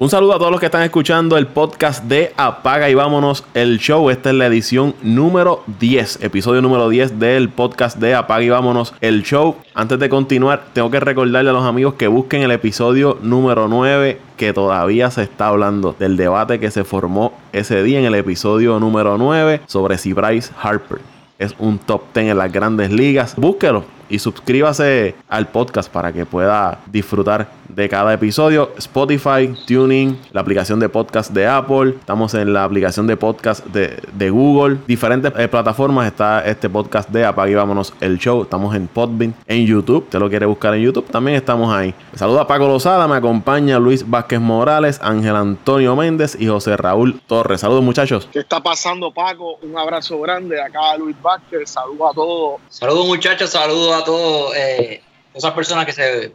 Un saludo a todos los que están escuchando el podcast de Apaga y vámonos el show. Esta es la edición número 10, episodio número 10 del podcast de Apaga y vámonos el show. Antes de continuar, tengo que recordarle a los amigos que busquen el episodio número 9 que todavía se está hablando del debate que se formó ese día en el episodio número 9 sobre si Bryce Harper es un top 10 en las grandes ligas. Búsquelo y suscríbase al podcast para que pueda disfrutar de cada episodio. Spotify, Tuning, la aplicación de podcast de Apple. Estamos en la aplicación de podcast de, Google. Diferentes eh, plataformas está este podcast de Apague Vámonos el Show. Estamos en Podbean, en YouTube. Usted lo quiere buscar en YouTube. También estamos ahí. Saluda a Paco Lozada. Me acompaña Luis Vázquez Morales, Ángel Antonio Méndez y José Raúl Torres. Saludos, muchachos. ¿Qué está pasando, Paco? Un abrazo grande acá a Luis Vázquez. Saludos a todos. Saludos, muchachos. Saludos a todos eh, esas personas que se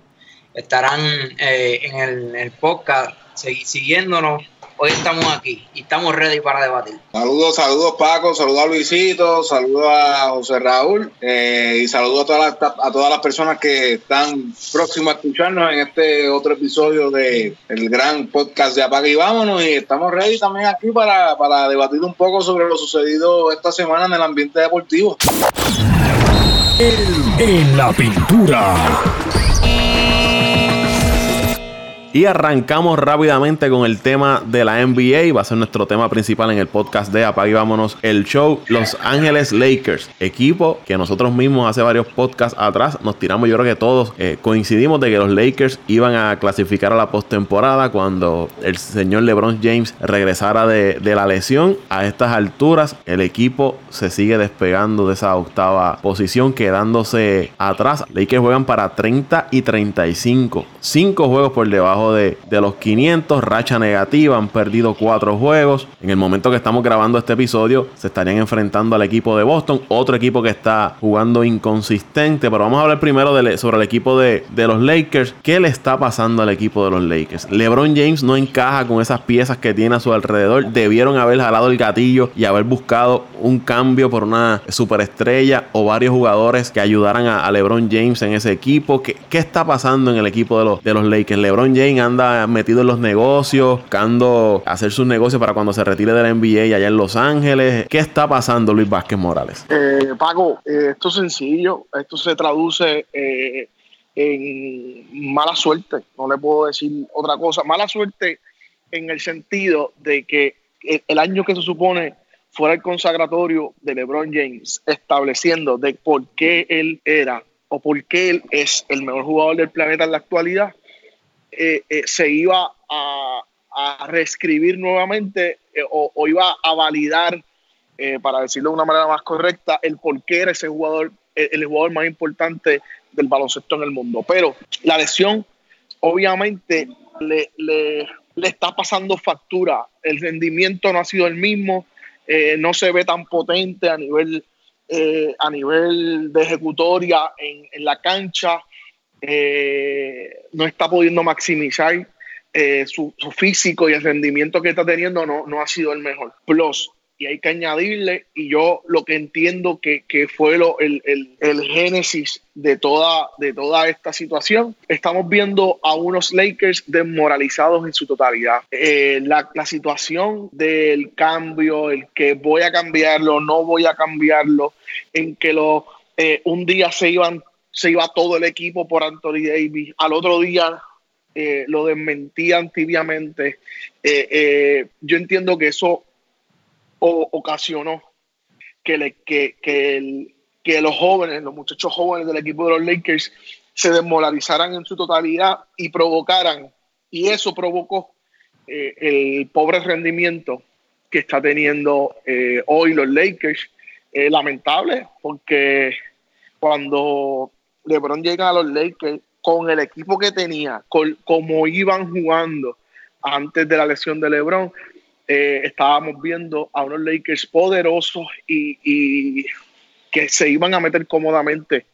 estarán eh, en, el, podcast siguiéndonos. Hoy estamos aquí y estamos ready para debatir. Saludos, saludos Paco, saludos a Luisito, saludos a José Raúl eh, y saludos a todas, las, a todas las personas que están próximas a escucharnos en este otro episodio de el gran podcast de Apaga y Vámonos y estamos ready también aquí para, para debatir un poco sobre lo sucedido esta semana en el ambiente deportivo. En la pintura. Y arrancamos rápidamente con el tema de la NBA. Va a ser nuestro tema principal en el podcast de Apague Vámonos el show. Los Ángeles Lakers, equipo que nosotros mismos hace varios podcasts atrás nos tiramos. Yo creo que todos eh, coincidimos de que los Lakers iban a clasificar a la postemporada cuando el señor LeBron James regresara de, de la lesión. A estas alturas, el equipo se sigue despegando de esa octava posición, quedándose atrás. Lakers juegan para 30 y 35. Cinco juegos por debajo de, los 500, racha negativa, han perdido cuatro juegos. En el momento que estamos grabando este episodio, se estarían enfrentando al equipo de Boston, otro equipo que está jugando inconsistente. Pero vamos a hablar primero sobre el equipo de, de los Lakers. ¿Qué le está pasando al equipo de los Lakers? LeBron James no encaja con esas piezas que tiene a su alrededor. Debieron haber jalado el gatillo y haber buscado un cambio por una superestrella o varios jugadores que ayudaran a, LeBron James en ese equipo. ¿Qué, ¿Qué, está pasando en el equipo de los, de los Lakers? LeBron James anda metido en los negocios, buscando hacer sus negocios para cuando se retire de la NBA allá en Los Ángeles. ¿Qué está pasando, Luis Vázquez Morales? Eh, Paco, eh, esto es sencillo. Esto se traduce eh, en mala suerte. No le puedo decir otra cosa. Mala suerte en el sentido de que el año que se supone fuera el consagratorio de LeBron James, estableciendo de por qué él era o por qué él es el mejor jugador del planeta en la actualidad, eh, eh, se iba a, reescribir nuevamente eh, o, iba a validar, para decirlo de una manera más correcta, el por qué era ese jugador, el, jugador más importante del baloncesto en el mundo. Pero la lesión, obviamente, le, le, está pasando factura. El rendimiento no ha sido el mismo, no se ve tan potente a nivel, a nivel de ejecutoria en, en la cancha. Eh, no está pudiendo maximizar eh, su, físico y el rendimiento que está teniendo no, no ha sido el mejor. Plus, y hay que añadirle, y yo lo que entiendo que, fue lo, el, génesis de toda, de toda esta situación, estamos viendo a unos Lakers desmoralizados en su totalidad. Eh, la, situación del cambio, el que voy a cambiarlo, no voy a cambiarlo, en que lo, un día se iban se iba todo el equipo por Anthony Davis. Al otro día eh, lo desmentían tibiamente. Eh, eh, yo entiendo que eso ocasionó que, que, los jóvenes, los muchachos jóvenes del equipo de los Lakers se desmoralizaran en su totalidad y provocaran, y eso provocó el pobre rendimiento que está teniendo hoy los Lakers. lamentable, porque cuando LeBron llega a los Lakers con el equipo que tenía, con, como iban jugando antes de la lesión de LeBron, eh, estábamos viendo a unos Lakers poderosos y, que se iban a meter cómodamente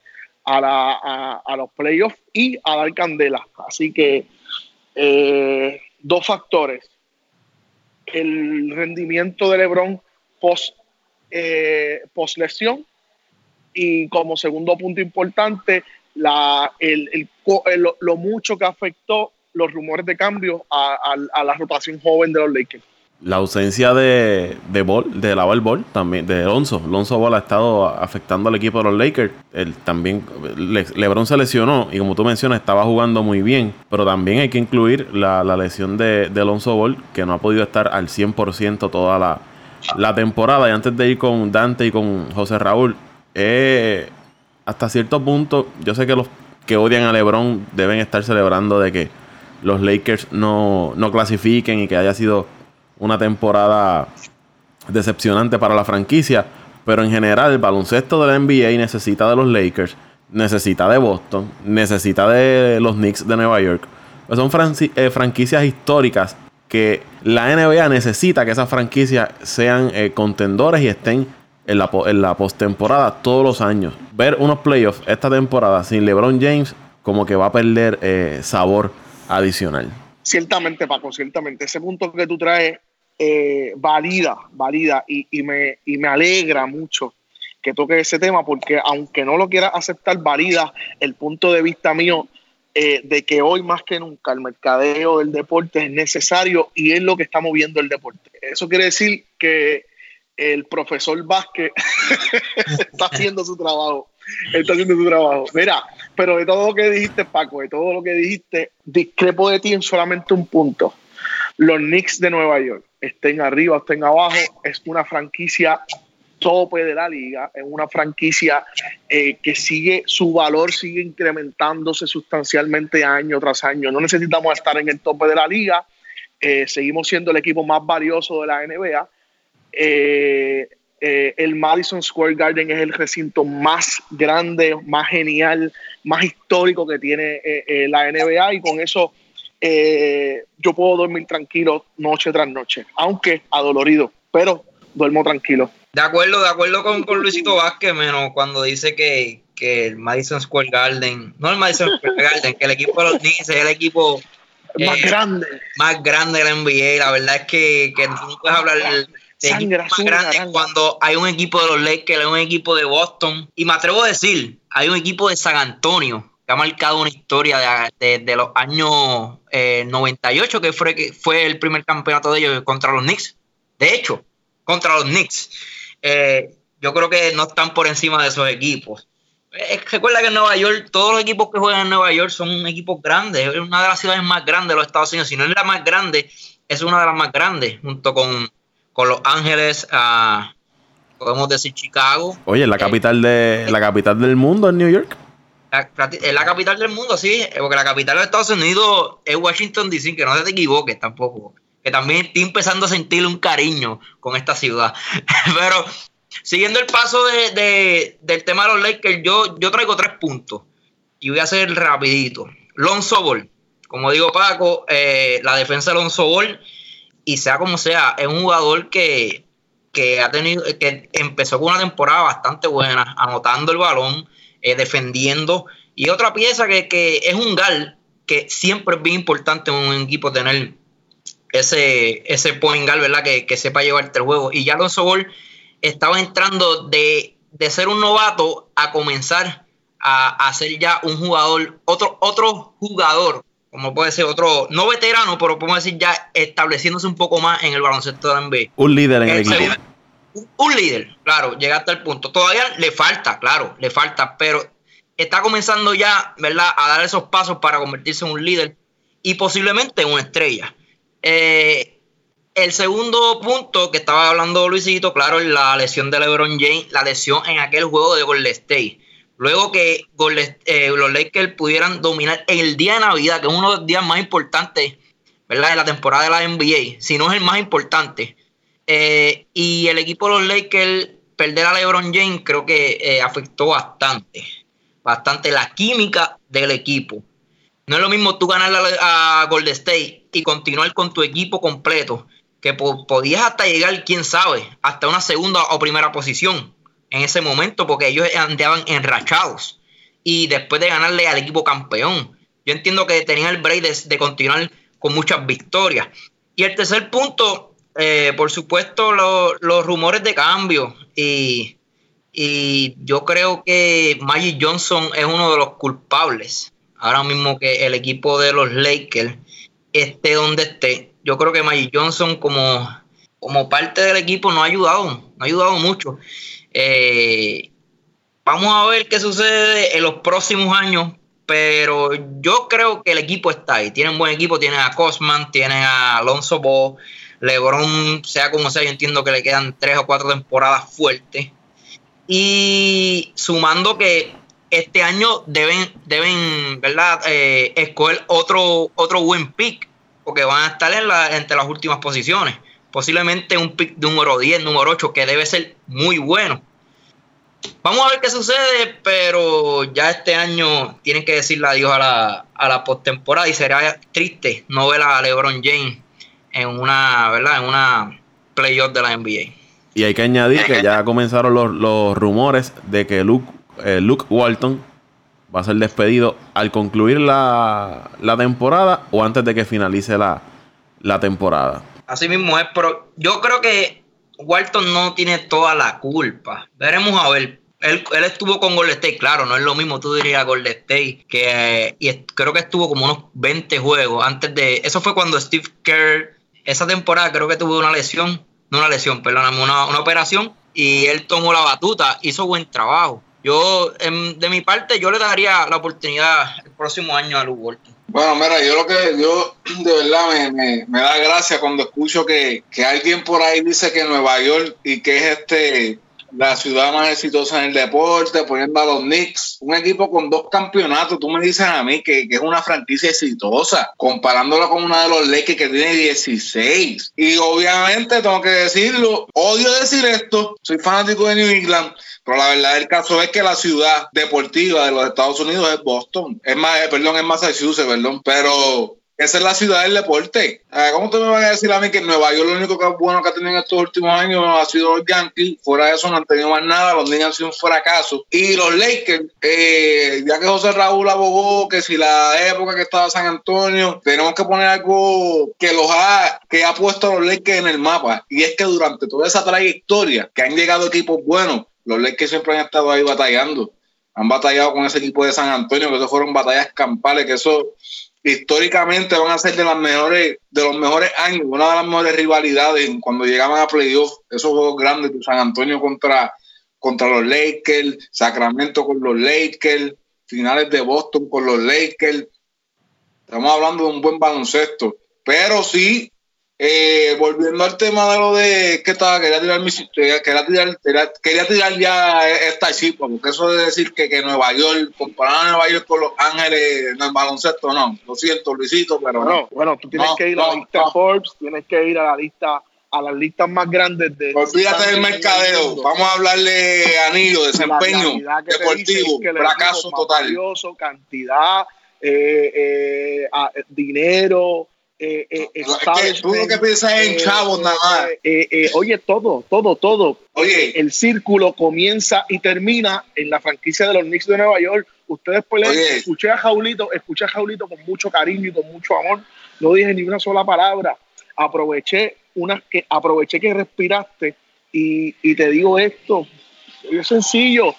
a, los playoffs y a dar candela. Así que eh, dos factores. El rendimiento de LeBron post, eh, post lesión y como segundo punto importante, lo, mucho que afectó los rumores de cambio a, la rotación joven de los Lakers la ausencia de, de Ball, de Laval Ball, también, de Alonso. Alonso Ball ha estado afectando al equipo de los Lakers. Él también, LeBron se lesionó y como tú mencionas, estaba jugando muy bien. Pero también hay que incluir la, lesión de, de, Alonso Ball, que no ha podido estar al 100% toda la, temporada. Y antes de ir con Dante y con José Raúl, eh, hasta cierto punto, yo sé que los que odian a LeBron deben estar celebrando de que los Lakers no, no clasifiquen y que haya sido una temporada decepcionante para la franquicia. Pero en general, el baloncesto de la NBA necesita de los Lakers, necesita de Boston, necesita de los Knicks de Nueva York. Pues son eh, franquicias históricas que la NBA necesita que esas franquicias sean eh, contendores y estén en la, postemporada todos los años. Ver unos playoffs esta temporada sin LeBron James, como que va a perder eh, sabor adicional. Ciertamente, Paco, ciertamente. Ese punto que tú traes eh, valida, valida y, y, me, y me alegra mucho que toque ese tema porque aunque no lo quiera aceptar, valida el punto de vista mío eh, de que hoy más que nunca el mercadeo del deporte es necesario y es lo que está moviendo el deporte. Eso quiere decir que el profesor Vázquez está haciendo su trabajo. Está haciendo su trabajo. Mira, pero de todo lo que dijiste, Paco, de todo lo que dijiste, discrepo de ti en solamente un punto. Los Knicks de Nueva York estén arriba, estén abajo, es una franquicia tope de la liga, es una franquicia eh, que sigue, su valor sigue incrementándose sustancialmente año tras año. No necesitamos estar en el tope de la liga, eh, seguimos siendo el equipo más valioso de la NBA. Eh, el Madison Square Garden es el recinto más grande, más genial, más histórico que tiene la NBA y con eso eh, yo puedo dormir tranquilo noche tras noche, aunque adolorido, pero duermo tranquilo. De acuerdo, de acuerdo con, con Luisito Vázquez, menos cuando dice que, que, el Madison Square Garden, no el Madison Square Garden, que el equipo de los Knicks es el equipo más eh, grande. Más grande de la NBA. La verdad es que, que no puedes hablar de equipo más grande cuando hay un equipo de los Lakers, hay un equipo de Boston. Y me atrevo a decir, hay un equipo de San Antonio que ha marcado una historia de, de, los años 98, eh, que fue, que fue el primer campeonato de ellos contra los Knicks. De hecho, contra los Knicks. Eh, yo creo que no están por encima de esos equipos. Eh, recuerda que en Nueva York, todos los equipos que juegan en Nueva York son equipos grandes. Es una de las ciudades más grandes de los Estados Unidos. Si no es la más grande, es una de las más grandes, junto con, con Los Ángeles, uh, podemos decir Chicago. Oye, la capital de la capital del mundo en New York. Es la capital del mundo, sí, porque la capital de Estados Unidos es Washington DC, que no te equivoques tampoco. Que también estoy empezando a sentir un cariño con esta ciudad. Pero siguiendo el paso de, del tema de los Lakers, yo, yo traigo tres puntos. Y voy a hacer rapidito. Lonzo Ball. Como digo Paco, eh, la defensa de Lonzo Ball, y sea como sea, es un jugador que, que ha tenido, que empezó con una temporada bastante buena, anotando el balón eh, defendiendo. Y otra pieza que, es un gal, que siempre es bien importante en un equipo tener ese, ese point gal, ¿verdad? Que, sepa llevarte el juego. Y ya Alonso Ball estaba entrando de, ser un novato a comenzar a, a, ser ya un jugador, otro, otro jugador, como puede ser otro, no veterano, pero podemos decir ya estableciéndose un poco más en el baloncesto de NBA. Un líder en el, equipo un líder, claro, llega hasta el punto. Todavía le falta, claro, le falta, pero está comenzando ya, ¿verdad?, a dar esos pasos para convertirse en un líder y posiblemente en una estrella. Eh, el segundo punto que estaba hablando Luisito, claro, es la lesión de LeBron James, la lesión en aquel juego de Golden State. Luego que eh, los Lakers pudieran dominar el día de Navidad, que es uno de los días más importantes, ¿verdad?, de la temporada de la NBA, si no es el más importante eh, y el equipo de los Lakers, perder a LeBron James, creo que eh, afectó bastante. Bastante la química del equipo. No es lo mismo tú ganar a, Golden State y continuar con tu equipo completo, que podías hasta llegar, quién sabe, hasta una segunda o primera posición en ese momento, porque ellos andaban enrachados. Y después de ganarle al equipo campeón, yo entiendo que tenían el break de, continuar con muchas victorias. Y el tercer punto, eh, por supuesto, los rumores de cambio y, Y yo creo que Magic Johnson es uno de los culpables. Ahora mismo que el equipo de los Lakers esté donde esté. Yo creo que Magic Johnson como, como parte del equipo no ha ayudado, no ha ayudado mucho. Eh, vamos a ver qué sucede en los próximos años, pero yo creo que el equipo está ahí. Tienen buen equipo, tienen a Cosman, tienen a Alonso Ball, LeBron, sea como sea, yo entiendo que le quedan tres o cuatro temporadas fuertes. Y sumando que este año deben, deben ¿verdad? Eh, escoger otro, otro buen pick, porque van a estar en entre las últimas posiciones. Posiblemente un pick número 10, número 8, que debe ser muy bueno. Vamos a ver qué sucede, pero ya este año tienen que decirle adiós a la, a la postemporada y será triste no ver a LeBron James en una, ¿verdad? En una playoff de la NBA. Y hay que añadir que ya comenzaron los, los rumores de que Luke eh, Luke Walton va a ser despedido al concluir la, temporada o antes de que finalice la, temporada. Así mismo es, pero yo creo que Walton no tiene toda la culpa. Veremos a ver. Él, estuvo con Golden State, claro, no es lo mismo, tú dirías Golden State, que y creo que estuvo como unos 20 juegos antes de... Eso fue cuando Steve Kerr, esa temporada creo que tuvo una lesión, no una lesión, perdóname, una, operación, y él tomó la batuta, hizo buen trabajo. Yo, de mi parte, yo le daría la oportunidad el próximo año a Luke Walton. Bueno, mira, yo lo que yo de verdad me, da gracia cuando escucho que, que, alguien por ahí dice que Nueva York y que es este la ciudad más exitosa en el deporte, poniendo a los Knicks, un equipo con dos campeonatos, tú me dices a mí que, es una franquicia exitosa, comparándola con una de los Lakers que tiene 16. Y obviamente tengo que decirlo, odio decir esto, soy fanático de New England, pero la verdad del caso es que la ciudad deportiva de los Estados Unidos es Boston, es más, eh, perdón, es Massachusetts, perdón, pero esa es la ciudad del deporte. Ah, ¿Cómo tú me vas a decir a mí que Nueva York lo único que bueno que ha tenido en estos últimos años ha sido los Yankees? Fuera de eso no han tenido más nada, los niños han sido un fracaso. Y los Lakers, eh, ya que José Raúl abogó que si la época que estaba San Antonio, tenemos que poner algo que los ha, que ha puesto a los Lakers en el mapa. Y es que durante toda esa trayectoria que han llegado equipos buenos, los Lakers siempre han estado ahí batallando. Han batallado con ese equipo de San Antonio, que eso fueron batallas campales, que eso históricamente van a ser de las mejores, de los mejores años, una de las mejores rivalidades cuando llegaban a playoffs, esos juegos grandes de San Antonio contra, contra los Lakers, Sacramento con los Lakers, finales de Boston con los Lakers. Estamos hablando de un buen baloncesto. Pero sí, eh, volviendo al tema de lo de que estaba, quería tirar, quería tirar, quería tirar ya esta chispa, porque eso de decir que, que Nueva York, comparar a Nueva York con Los Ángeles en el baloncesto, no, lo siento, Luisito, pero no. Bueno, tú tienes que ir a la lista Forbes, tienes que ir a la lista a las listas más grandes de. Olvídate del mercadeo. Vamos a hablarle anillo, desempeño deportivo, fracaso total. Cantidad, eh, eh, dinero, eh, eh, es que tú lo que piensas en eh, chavos nada más. Eh, oye, todo, todo, todo. Oye. El círculo comienza y termina en la franquicia de los Knicks de Nueva York. Ustedes pueden, escuché a Jaulito, escuché a Jaulito con mucho cariño y con mucho amor. No dije ni una sola palabra. Aproveché una que aproveché que respiraste y, y te digo esto. Es sencillo.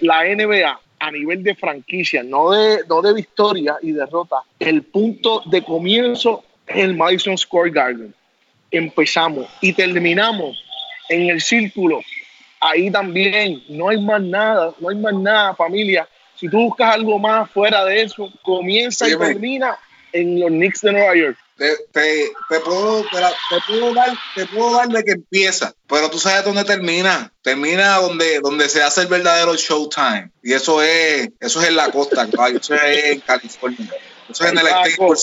la NBA a nivel de franquicia, no de, no de victoria y derrota. El punto de comienzo es el Madison Square Garden. Empezamos y terminamos en el círculo. Ahí también no hay más nada, no hay más nada, familia. Si tú buscas algo más fuera de eso, comienza y termina en los Knicks de Nueva York te, puedo, te, puedo dar, te puedo dar de que empieza, pero tú sabes dónde termina. Termina donde, donde se hace el verdadero showtime. Y eso es, eso es en la costa, eso es en California. Eso es en el Paco,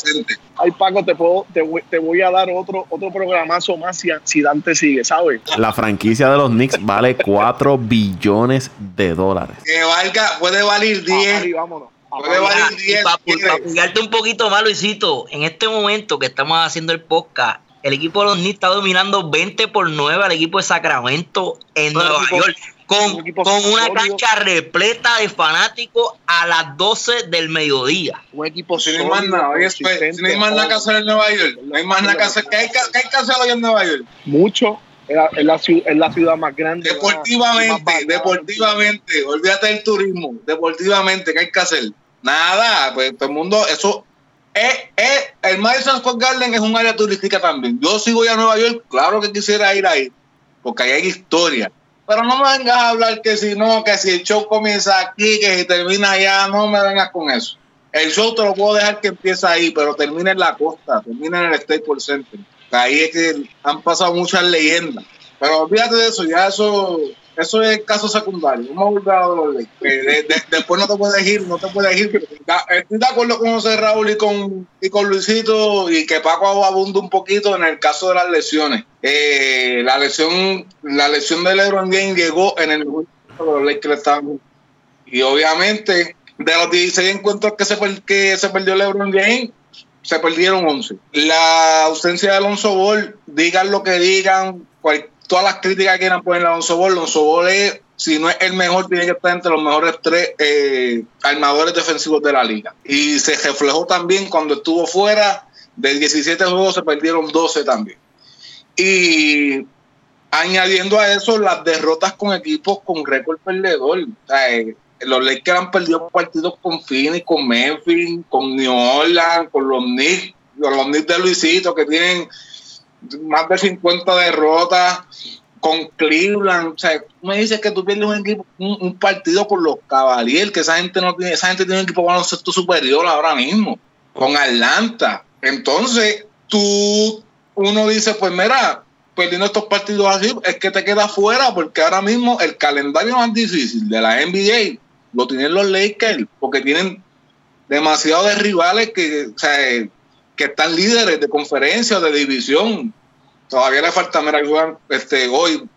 Ay, Paco, te, puedo, te, voy, a dar otro, otro programazo más si, si Dante sigue, ¿sabes? La franquicia de los Knicks vale 4 billones de dólares. Que valga, puede valer 10. vámonos para apoyarte un poquito más, Luisito, en este momento que estamos haciendo el podcast, el equipo de los Knicks está dominando 20 por 9 al equipo de Sacramento en Nueva York. Con, con una cancha repleta de fanáticos a las 12 del mediodía. Un equipo no hay más nada, no hay más nada que hacer en Nueva York. No hay más nada que hacer. ¿Qué hay, que hacer hoy en Nueva York? Mucho, es la, es la ciu- es la ciudad más grande. más Deportivamente, deportivamente, olvídate del turismo, deportivamente, ¿qué hay que hacer? Nada, pues todo el mundo, eso es, es- el Madison Square Garden es un área turística también. Yo si voy a Nueva York, claro que quisiera ir ahí, porque ahí hay historia. Pero no me vengas a hablar que si no, que si el show comienza aquí, que si termina allá, no me vengas con eso. El show te lo puedo dejar que empieza ahí, pero termina en la costa, termina en el Staples Center. Ahí es que han pasado muchas leyendas. Pero olvídate de eso, ya eso, eso es caso secundario. Volver a los Lakers. Eh, de- de- después no te puedes ir, no te puedes ir. Estoy de acuerdo con José Raúl y con, y con Luisito y que Paco abunda un poquito en el caso de las lesiones. Eh, la lesión, la lesión de LeBron James llegó en el mejor momento de los Lakers estaban y obviamente, de los 16 encuentros que se, que se perdió LeBron James, se perdieron 11. La ausencia de Alonso Ball, digan lo que digan, todas las críticas que quieran poner a Alonso Ball, Alonso Ball es, si no es el mejor, tiene que estar entre los mejores tres eh, armadores defensivos de la liga. Y se reflejó también cuando estuvo fuera, de 17 juegos se perdieron 12 también. Y añadiendo a eso las derrotas con equipos con récord perdedor. O sea, eh, los Lakers han perdido partidos con Phoenix, con Memphis, con New Orleans, con los Knicks, los Knicks de Luisito que tienen más de 50 derrotas, con Cleveland. O sea, tú me dices que tú pierdes un partido con los Cavaliers, que esa gente no tiene, esa gente tiene un equipo baloncesto superior ahora mismo, con Atlanta. Entonces, tú, uno dice, pues mira, perdiendo estos partidos así, es que te queda fuera, porque ahora mismo el calendario más difícil de la NBA lo tienen los Lakers, porque tienen demasiado de rivales que, o sea, que están líderes de conferencia o de división. Todavía le falta, mira, juegan este, hoy,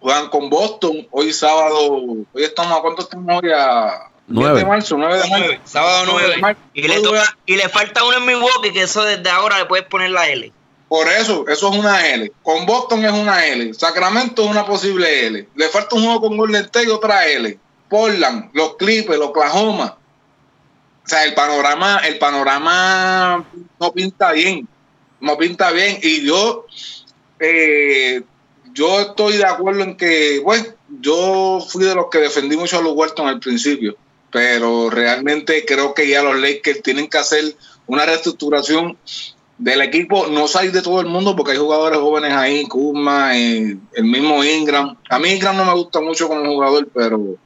juegan con Boston, hoy sábado, hoy estamos, ¿a cuánto estamos hoy? A 10 Nueve. de marzo, 9 de marzo. Nueve, sábado 9. marzo. Y le, toca- y le falta uno en Milwaukee, que eso desde ahora le puedes poner la L. Por eso, eso es una L. Con Boston es una L. Sacramento es una posible L. Le falta un juego con Golden State y otra L. Portland, los Clippers, Oklahoma. O sea, el panorama, el panorama no pinta bien. No pinta bien. Y yo, eh, yo estoy de acuerdo en que, bueno, yo fui de los que defendí mucho a los Walton al principio. Pero realmente creo que ya los Lakers tienen que hacer una reestructuración del equipo, no salir de todo el mundo porque hay jugadores jóvenes ahí, Kuzma, eh, el mismo Ingram. A mí Ingram no me gusta mucho como jugador, pero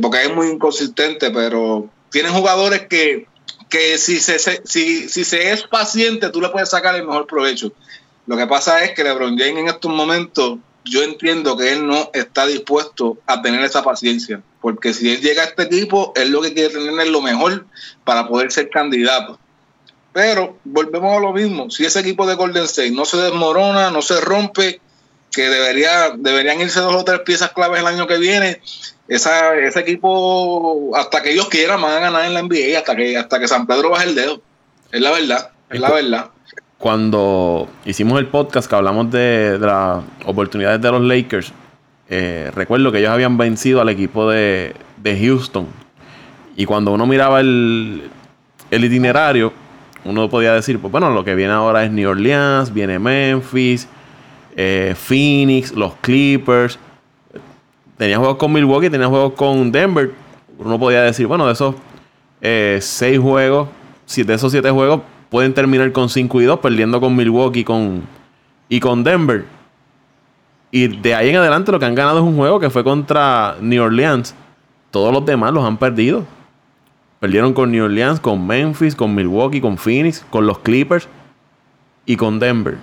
porque es muy inconsistente, pero tienen jugadores que, que si, se, se- si, si se es paciente, tú le puedes sacar el mejor provecho. Lo que pasa es que LeBron James en estos momentos, yo entiendo que él no está dispuesto a tener esa paciencia, porque si él llega a este equipo, él lo que quiere tener es lo mejor para poder ser candidato. Pero volvemos a lo mismo. Si ese equipo de Golden State no se desmorona, no se rompe, que debería, deberían irse dos o tres piezas claves el año que viene, esa, ese equipo, hasta que ellos quieran, van a ganar en la NBA, hasta que, hasta que San Pedro baje el dedo. Es la verdad, es la verdad. Cuando hicimos el podcast que hablamos de, de las oportunidades de los Lakers, eh, recuerdo que ellos habían vencido al equipo de, de Houston. Y cuando uno miraba el, el itinerario, uno podía decir, pues bueno, lo que viene ahora es New Orleans, viene Memphis, eh, Phoenix, los Clippers. Tenía juegos con Milwaukee, tenía juegos con Denver. Uno podía decir, bueno, de esos eh, seis juegos, si de esos siete juegos pueden terminar con 5 y 2, perdiendo con Milwaukee con, y con Denver. Y de ahí en adelante lo que han ganado es un juego que fue contra New Orleans. Todos los demás los han perdido. Perdieron con New Orleans, con Memphis, con Milwaukee, con Phoenix, con los Clippers y con Denver.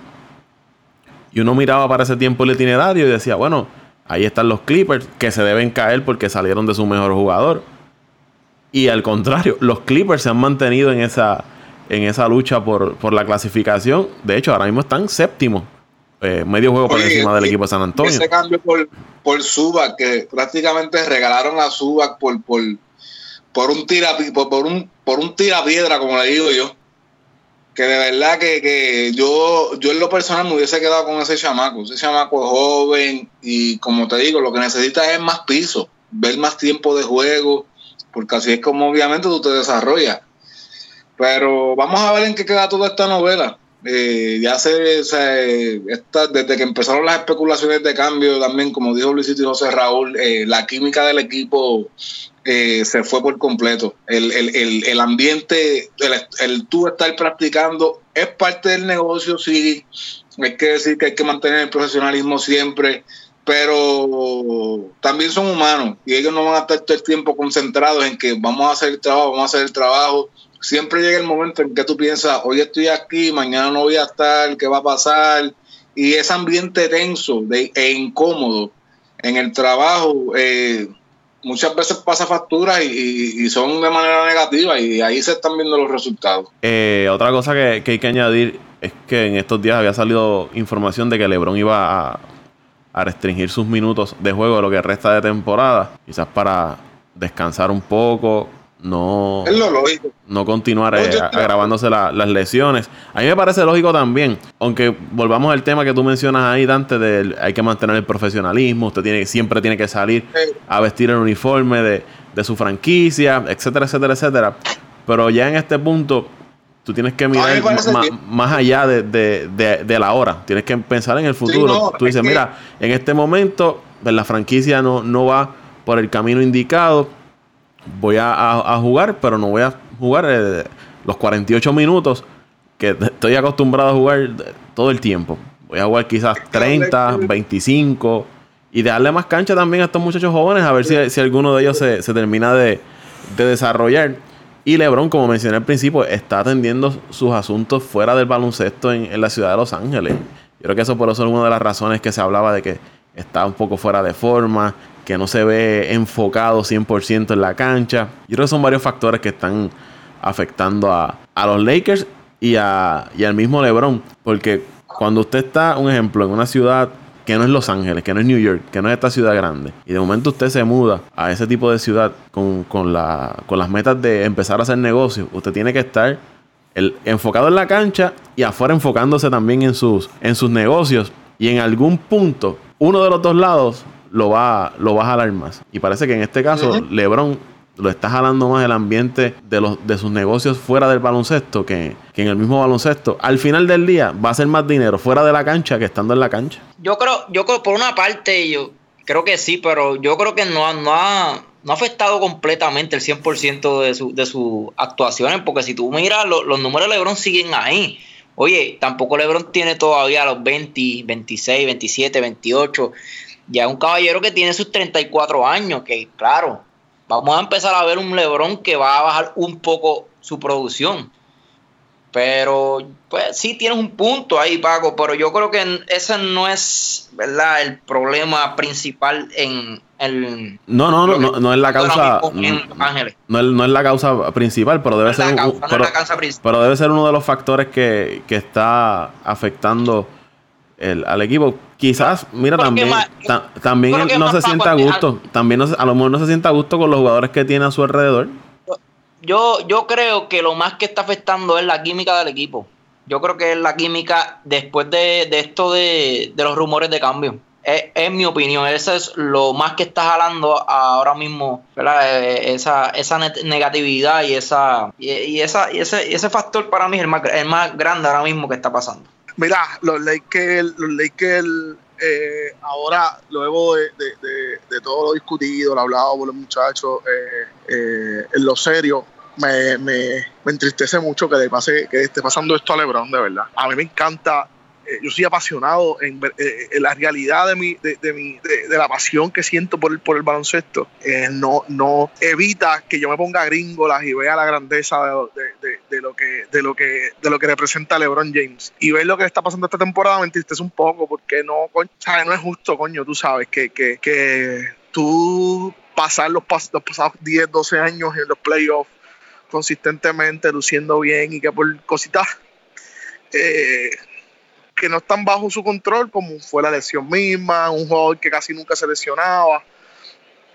Y uno miraba para ese tiempo el itinerario y decía, bueno, ahí están los Clippers que se deben caer porque salieron de su mejor jugador. Y al contrario, los Clippers se han mantenido en esa, en esa lucha por, por la clasificación. De hecho, ahora mismo están séptimos. eh, medio juego por Oye, encima del equipo de San Antonio. Ese cambio por, por Subac, que prácticamente regalaron a Subac por, por, por un tira por, por un por un tirapiedra, como le digo yo. Que de verdad que, que yo, yo en lo personal me hubiese quedado con ese chamaco. Ese chamaco es joven y como te digo, lo que necesita es más piso, ver más tiempo de juego, porque así es como obviamente tú te desarrollas. Pero vamos a ver en qué queda toda esta novela. Eh, ya se, se desde que empezaron las especulaciones de cambio también, como dijo Luisito y José Raúl, eh, la química del equipo eh, se fue por completo. El, el, el, ambiente, el tú estar practicando es parte del negocio, sí. Hay que decir que hay que mantener el profesionalismo siempre, pero también son humanos y ellos no van a estar todo el tiempo concentrados en que vamos a hacer el trabajo, vamos a hacer el trabajo siempre llega el momento en que tú piensas, hoy estoy aquí, mañana no voy a estar, ¿qué va a pasar? Y ese ambiente tenso e incómodo en el trabajo eh, muchas veces pasa factura y, son de manera negativa y ahí se están viendo los resultados. Eh, otra cosa que, hay que añadir es que en estos días había salido información de que LeBron iba a restringir sus minutos de juego de lo que resta de temporada, quizás para descansar un poco no, no continuar eh, agravándose las lesiones. A mí me parece lógico también, aunque volvamos al tema que tú mencionas ahí, Dante, de hay que mantener el profesionalismo, usted tiene siempre tiene que salir a vestir el uniforme de, su franquicia, etcétera, etcétera, etcétera. Pero ya en este punto, tú tienes que mirar más, allá de, la hora, tienes que pensar en el futuro. tú dices, mira, en este momento pues, la franquicia no, no va por el camino indicado voy a, jugar, pero no voy a jugar eh, los 48 minutos que estoy acostumbrado a jugar todo el tiempo. Voy a jugar quizás 30, 25 y darle más cancha también a estos muchachos jóvenes a ver si, alguno de ellos se, termina de, desarrollar. Y LeBron, como mencioné al principio, está atendiendo sus asuntos fuera del baloncesto en, en la ciudad de Los Ángeles. Yo creo que eso por eso es una de las razones que se hablaba de que está un poco fuera de forma, que no se ve enfocado 100% en la cancha. Yo creo que son varios factores que están afectando a, los Lakers y, a, y al mismo LeBron. Porque cuando usted está, un ejemplo, en una ciudad que no es Los Ángeles, que no es New York, que no es esta ciudad grande, y de momento usted se muda a ese tipo de ciudad con, con, la, con las metas de empezar a hacer negocios, usted tiene que estar el, enfocado en la cancha y afuera enfocándose también en sus, en sus negocios. Y en algún punto, uno de los dos lados lo va, lo va a jalar más. Y parece que en este caso, LeBron lo está jalando más el ambiente de, los, de sus negocios fuera del baloncesto que, en el mismo baloncesto. Al final del día va a ser más dinero fuera de la cancha que estando en la cancha. Yo creo, yo creo por una parte, yo creo que sí, pero yo creo que no, no, ha, no ha afectado completamente el 100% de, su, de sus actuaciones, porque si tú miras, los números de LeBron siguen ahí. Oye, tampoco LeBron tiene todavía los 20, 26, 27, 28 ya es un caballero que tiene sus 34 años, que claro, vamos a empezar a ver un Lebron que va a bajar un poco su producción. Pero, pues sí tienes un punto ahí, Paco, pero yo creo que ese no es, ¿verdad?, el problema principal en el... No, no, no, no, es la causa... No, no, es la causa principal, pero debe ser... pero, debe ser uno de los factores que, que está afectando el, al equipo. Quizás, mira, también, también no se sienta a gusto. También a lo mejor no se sienta a gusto con los jugadores que tiene a su alrededor. Yo, yo creo que lo más que está afectando es la química del equipo. Yo creo que es la química después de, esto de, los rumores de cambio. Es, mi opinión. Eso es lo más que está jalando ahora mismo, eh, Esa, esa negatividad y esa y, esa y ese, ese factor para mí es el más, el más grande ahora mismo que está pasando. Mira, los Lakers, los Lakers eh, ahora, luego de, todo lo discutido, lo hablado por los muchachos, eh, eh, en lo serio, me, me, me, entristece mucho que, le pase, que esté pasando esto a LeBron, de verdad. A mí me encanta yo soy apasionado en, eh, en, la realidad de, mi, de, mi, de, la pasión que siento por el, por el baloncesto. Eh, no, no evita que yo me ponga gringolas y vea la grandeza de, lo que, de, lo que, de lo que representa LeBron James. Y ver lo que está pasando esta temporada me entristece un poco porque no, no es justo, coño, tú sabes, que, que, que tú pasar los, los pasados 10, 12 años en los playoffs consistentemente luciendo bien y que por cositas eh, que no están bajo su control, como fue la lesión misma, un jugador que casi nunca se lesionaba,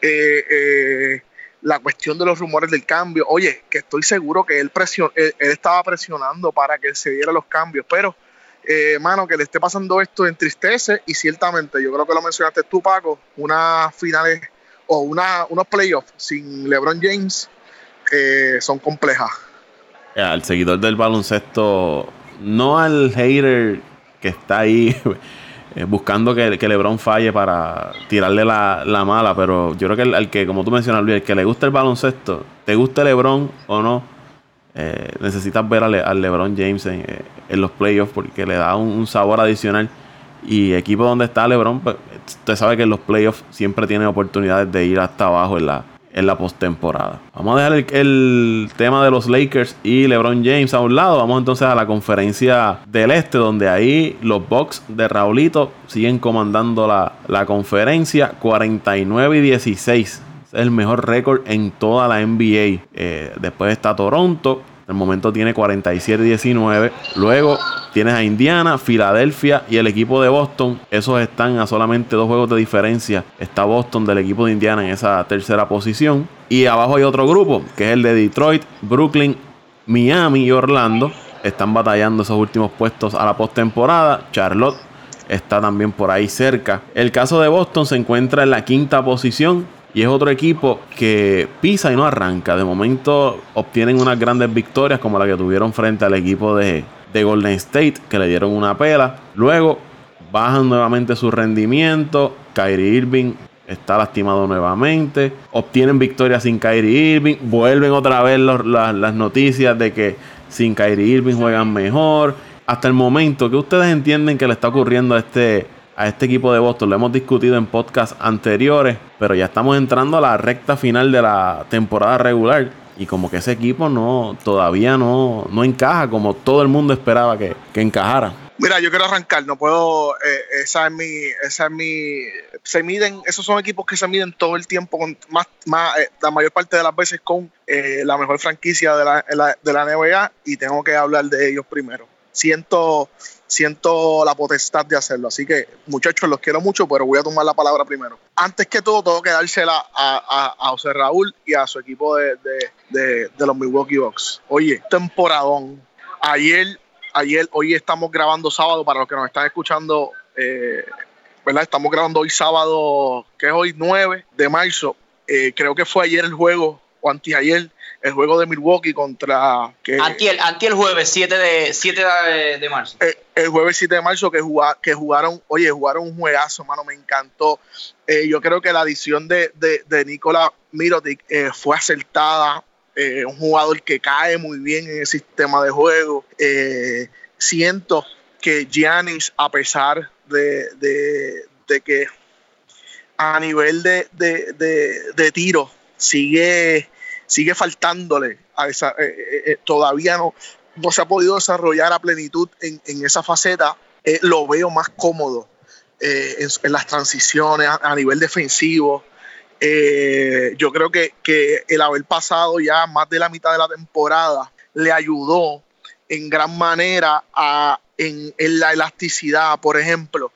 eh, eh, la cuestión de los rumores del cambio. Oye, que estoy seguro que él, él, estaba presionando para que se dieran los cambios, pero, eh, mano, que le esté pasando esto entristece y ciertamente, yo creo que lo mencionaste tú, Paco, unas finales o una, unos playoffs sin LeBron James son complejas. Al seguidor del baloncesto no al hater que está ahí eh, buscando que, que, LeBron falle para tirarle la, mala, pero yo creo que al que, como tú mencionas, Luis, el que le gusta el baloncesto, te guste LeBron o no, eh, necesitas ver al, LeBron James en, eh, en, los playoffs porque le da un, sabor adicional. Y equipo donde está LeBron, pues, usted sabe que en los playoffs siempre tiene oportunidades de ir hasta abajo en la, en la postemporada. Vamos a dejar el, tema de los Lakers y LeBron James a un lado. Vamos entonces a la conferencia del este, donde ahí los Bucks de Raulito siguen comandando la, la conferencia 49 y 16. Es el mejor récord en toda la NBA. Eh, después está Toronto. El momento tiene 47-19. Luego tienes a Indiana, Filadelfia y el equipo de Boston. Esos están a solamente dos juegos de diferencia. Está Boston del equipo de Indiana en esa tercera posición. Y abajo hay otro grupo, que es el de Detroit, Brooklyn, Miami y Orlando. Están batallando esos últimos puestos a la postemporada. Charlotte está también por ahí cerca. El caso de Boston se encuentra en la quinta posición y es otro equipo que pisa y no arranca. De momento obtienen unas grandes victorias como la que tuvieron frente al equipo de, Golden State, que le dieron una pela. Luego bajan nuevamente su rendimiento. Kyrie Irving está lastimado nuevamente. Obtienen victorias sin Kyrie Irving. Vuelven otra vez las noticias de que sin Kyrie Irving juegan mejor. Hasta el momento, que ustedes entienden que le está ocurriendo a este a este equipo de Boston. Lo hemos discutido en podcasts anteriores, pero ya estamos entrando a la recta final de la temporada regular. Y como que ese equipo no todavía no, no encaja como todo el mundo esperaba que, encajara. Mira, yo quiero arrancar, no puedo, eh, esa es mi, esa es mi, se miden, esos son equipos que se miden todo el tiempo, con más, más eh, la mayor parte de las veces con eh, la mejor franquicia de la, de la NBA y tengo que hablar de ellos primero. Siento, siento la potestad de hacerlo. Así que, muchachos, los quiero mucho, pero voy a tomar la palabra primero. Antes que todo, tengo que dársela a, a, José Raúl y a su equipo de, los Milwaukee Bucks. Oye, temporadón. Ayer, ayer, hoy estamos grabando sábado, para los que nos están escuchando, eh, ¿verdad? Estamos grabando hoy sábado, que es hoy 9 de marzo. Eh, creo que fue ayer el juego, o anteayer, el juego de Milwaukee contra... Que, anti, el, jueves 7 de, 7 de, marzo. Eh, el, jueves 7 de marzo que, que jugaron, oye, jugaron un juegazo, hermano, me encantó. Eh, yo creo que la adición de, de, de Nikola Mirotic eh, fue acertada. un jugador que cae muy bien en el sistema de juego. siento que Giannis, a pesar de, de que a nivel de, de tiro sigue sigue faltándole a esa, eh, eh, eh, todavía no, no se ha podido desarrollar a plenitud en, esa faceta, lo veo más cómodo en, las transiciones a, nivel defensivo. yo creo que, el haber pasado ya más de la mitad de la temporada le ayudó en gran manera a, en, la elasticidad, por ejemplo.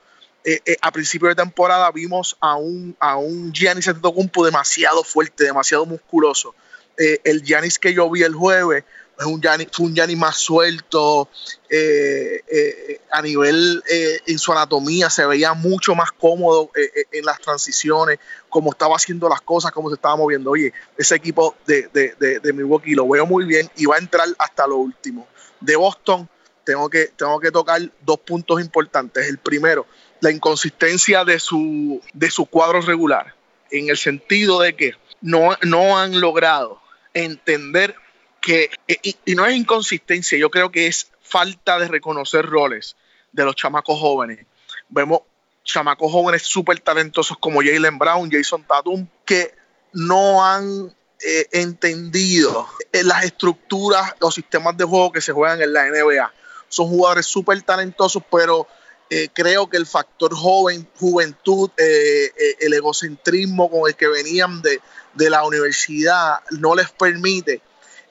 a principio de temporada vimos a un, a un Giannis Antetokounmpo demasiado fuerte, demasiado musculoso. Eh, el Yanis que yo vi el jueves es un fue un Yanis más suelto, eh, eh, a nivel en su anatomía se veía mucho más cómodo en las transiciones, como estaba haciendo las cosas, cómo se estaba moviendo. Oye, ese equipo de, de, de, Milwaukee lo veo muy bien y va a entrar hasta lo último. De Boston tengo que, tengo que tocar dos puntos importantes. El primero, la inconsistencia de su, de su cuadro regular, en el sentido de que no, no han logrado entender que, y, no es inconsistencia, yo creo que es falta de reconocer roles de los chamacos jóvenes. Vemos chamacos jóvenes súper talentosos como Jalen Brown, Jason Tatum, que no han eh, entendido eh, las estructuras, los sistemas de juego que se juegan en la NBA. Son jugadores súper talentosos, pero eh, creo que el factor joven, juventud, el egocentrismo con el que venían de, de la universidad no les permite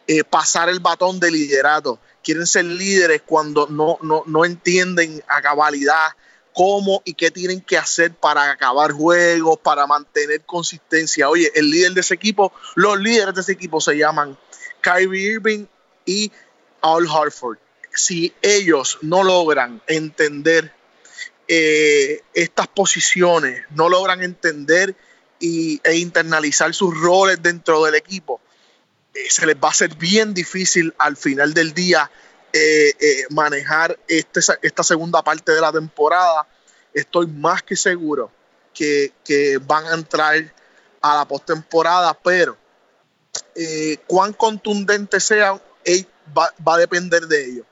eh, pasar el batón de liderato. Quieren ser líderes cuando no, no, entienden a cabalidad cómo y qué tienen que hacer para acabar juegos, para mantener consistencia. Oye, el líder de ese equipo, los líderes de ese equipo se llaman Kyrie Irving y Al Harford. Si ellos no logran entender eh, estas posiciones, no logran entender y, e internalizar sus roles dentro del equipo, eh, se les va a ser bien difícil al final del día eh, eh, manejar este, esta segunda parte de la temporada, estoy más que seguro que, van a entrar a la postemporada, pero cuán contundente sean va, va, a depender de ellos.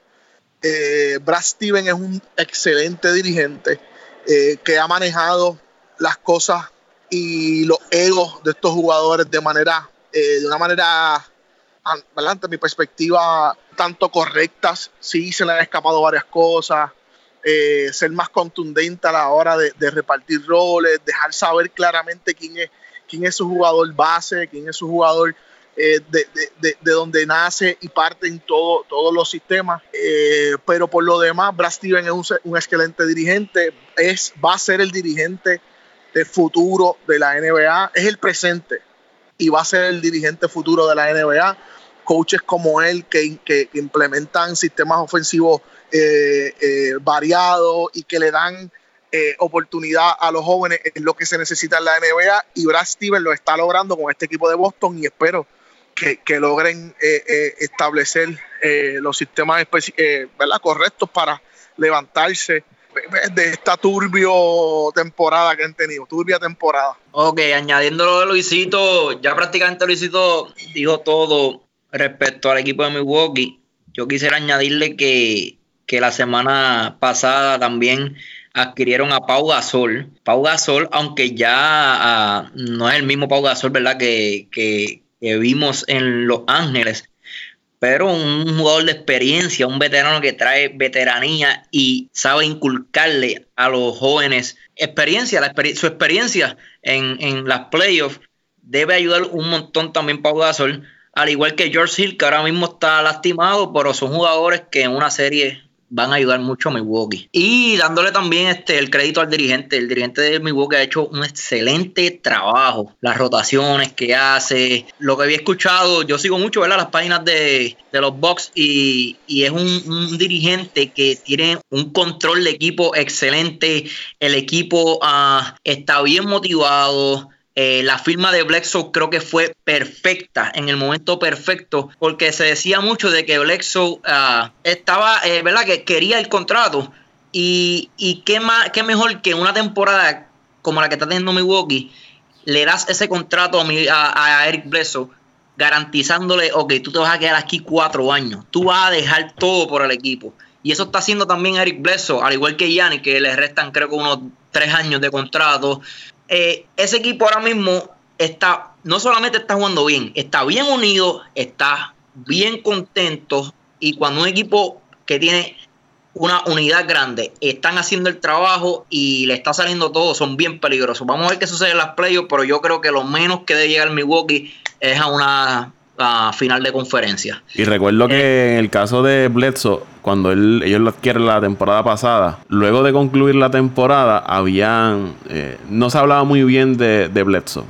Brad Steven es un excelente dirigente que ha manejado las cosas y los egos de estos jugadores de manera de una manera ante mi perspectiva, tanto correctas, sí se le han escapado varias cosas, eh, ser más contundente a la hora de, repartir roles, dejar saber claramente quién es, quién es su jugador base, quién es su jugador eh, de, de, donde nace y parte en todo, todos los sistemas. Eh, pero por lo demás, Brad Steven es un, un, excelente dirigente, es, va a ser el dirigente del futuro de la NBA, es el presente y va a ser el dirigente futuro de la NBA coaches como él que, que implementan sistemas ofensivos eh, eh, variados y que le dan eh, oportunidad a los jóvenes es lo que se necesita en la NBA y Brad Stevens lo está logrando con este equipo de Boston y espero que, logren establecer los sistemas correctos para levantarse de esta turbio temporada que han tenido, turbia temporada. Ok, añadiendo lo de Luisito, ya prácticamente Luisito dijo todo respecto al equipo de Milwaukee, yo quisiera añadirle que, la semana pasada también adquirieron a Pau Gasol. Pau Gasol, aunque ya ah, no es el mismo Pau Gasol, ¿verdad? Que, que, vimos en Los Ángeles, pero un jugador de experiencia, un veterano que trae veteranía y sabe inculcarle a los jóvenes experiencia, su experiencia en, en las playoffs. Debe ayudar un montón también Pau Gasol al igual que George Hill, que ahora mismo está lastimado, pero son jugadores que en una serie van a ayudar mucho a Milwaukee. Y dándole también este, el crédito al dirigente. El dirigente de Milwaukee ha hecho un excelente trabajo. Las rotaciones que hace, lo que había escuchado, yo sigo mucho ¿verdad? las páginas de, los Bucks y, es un, dirigente que tiene un control de equipo excelente. El equipo ah, está bien motivado eh, la firma de Bledsoe creo que fue perfecta, en el momento perfecto, porque se decía mucho de que Bledsoe ah, estaba, eh, ¿verdad? Que quería el contrato. Y, y qué, más, qué mejor que una temporada como la que está teniendo Milwaukee, le das ese contrato a, a, Eric Bledsoe garantizándole, ok, tú te vas a quedar aquí cuatro años, tú vas a dejar todo por el equipo. Y eso está haciendo también Eric Bledsoe, al igual que Yanni, que le restan creo que unos tres años de contrato. Eh, ese equipo ahora mismo está, no solamente está jugando bien, está bien unido, está bien contento y cuando un equipo que tiene una unidad grande, están haciendo el trabajo y le está saliendo todo, son bien peligrosos. Vamos a ver qué sucede en las playoffs, pero yo creo que lo menos que debe llegar Milwaukee es a una final de conferencia. Y recuerdo que eh, en el caso de Bledsoe, cuando él, ellos lo adquieren la temporada pasada, luego de concluir la temporada, habían. Eh, no se hablaba muy bien de, de Bledsoe.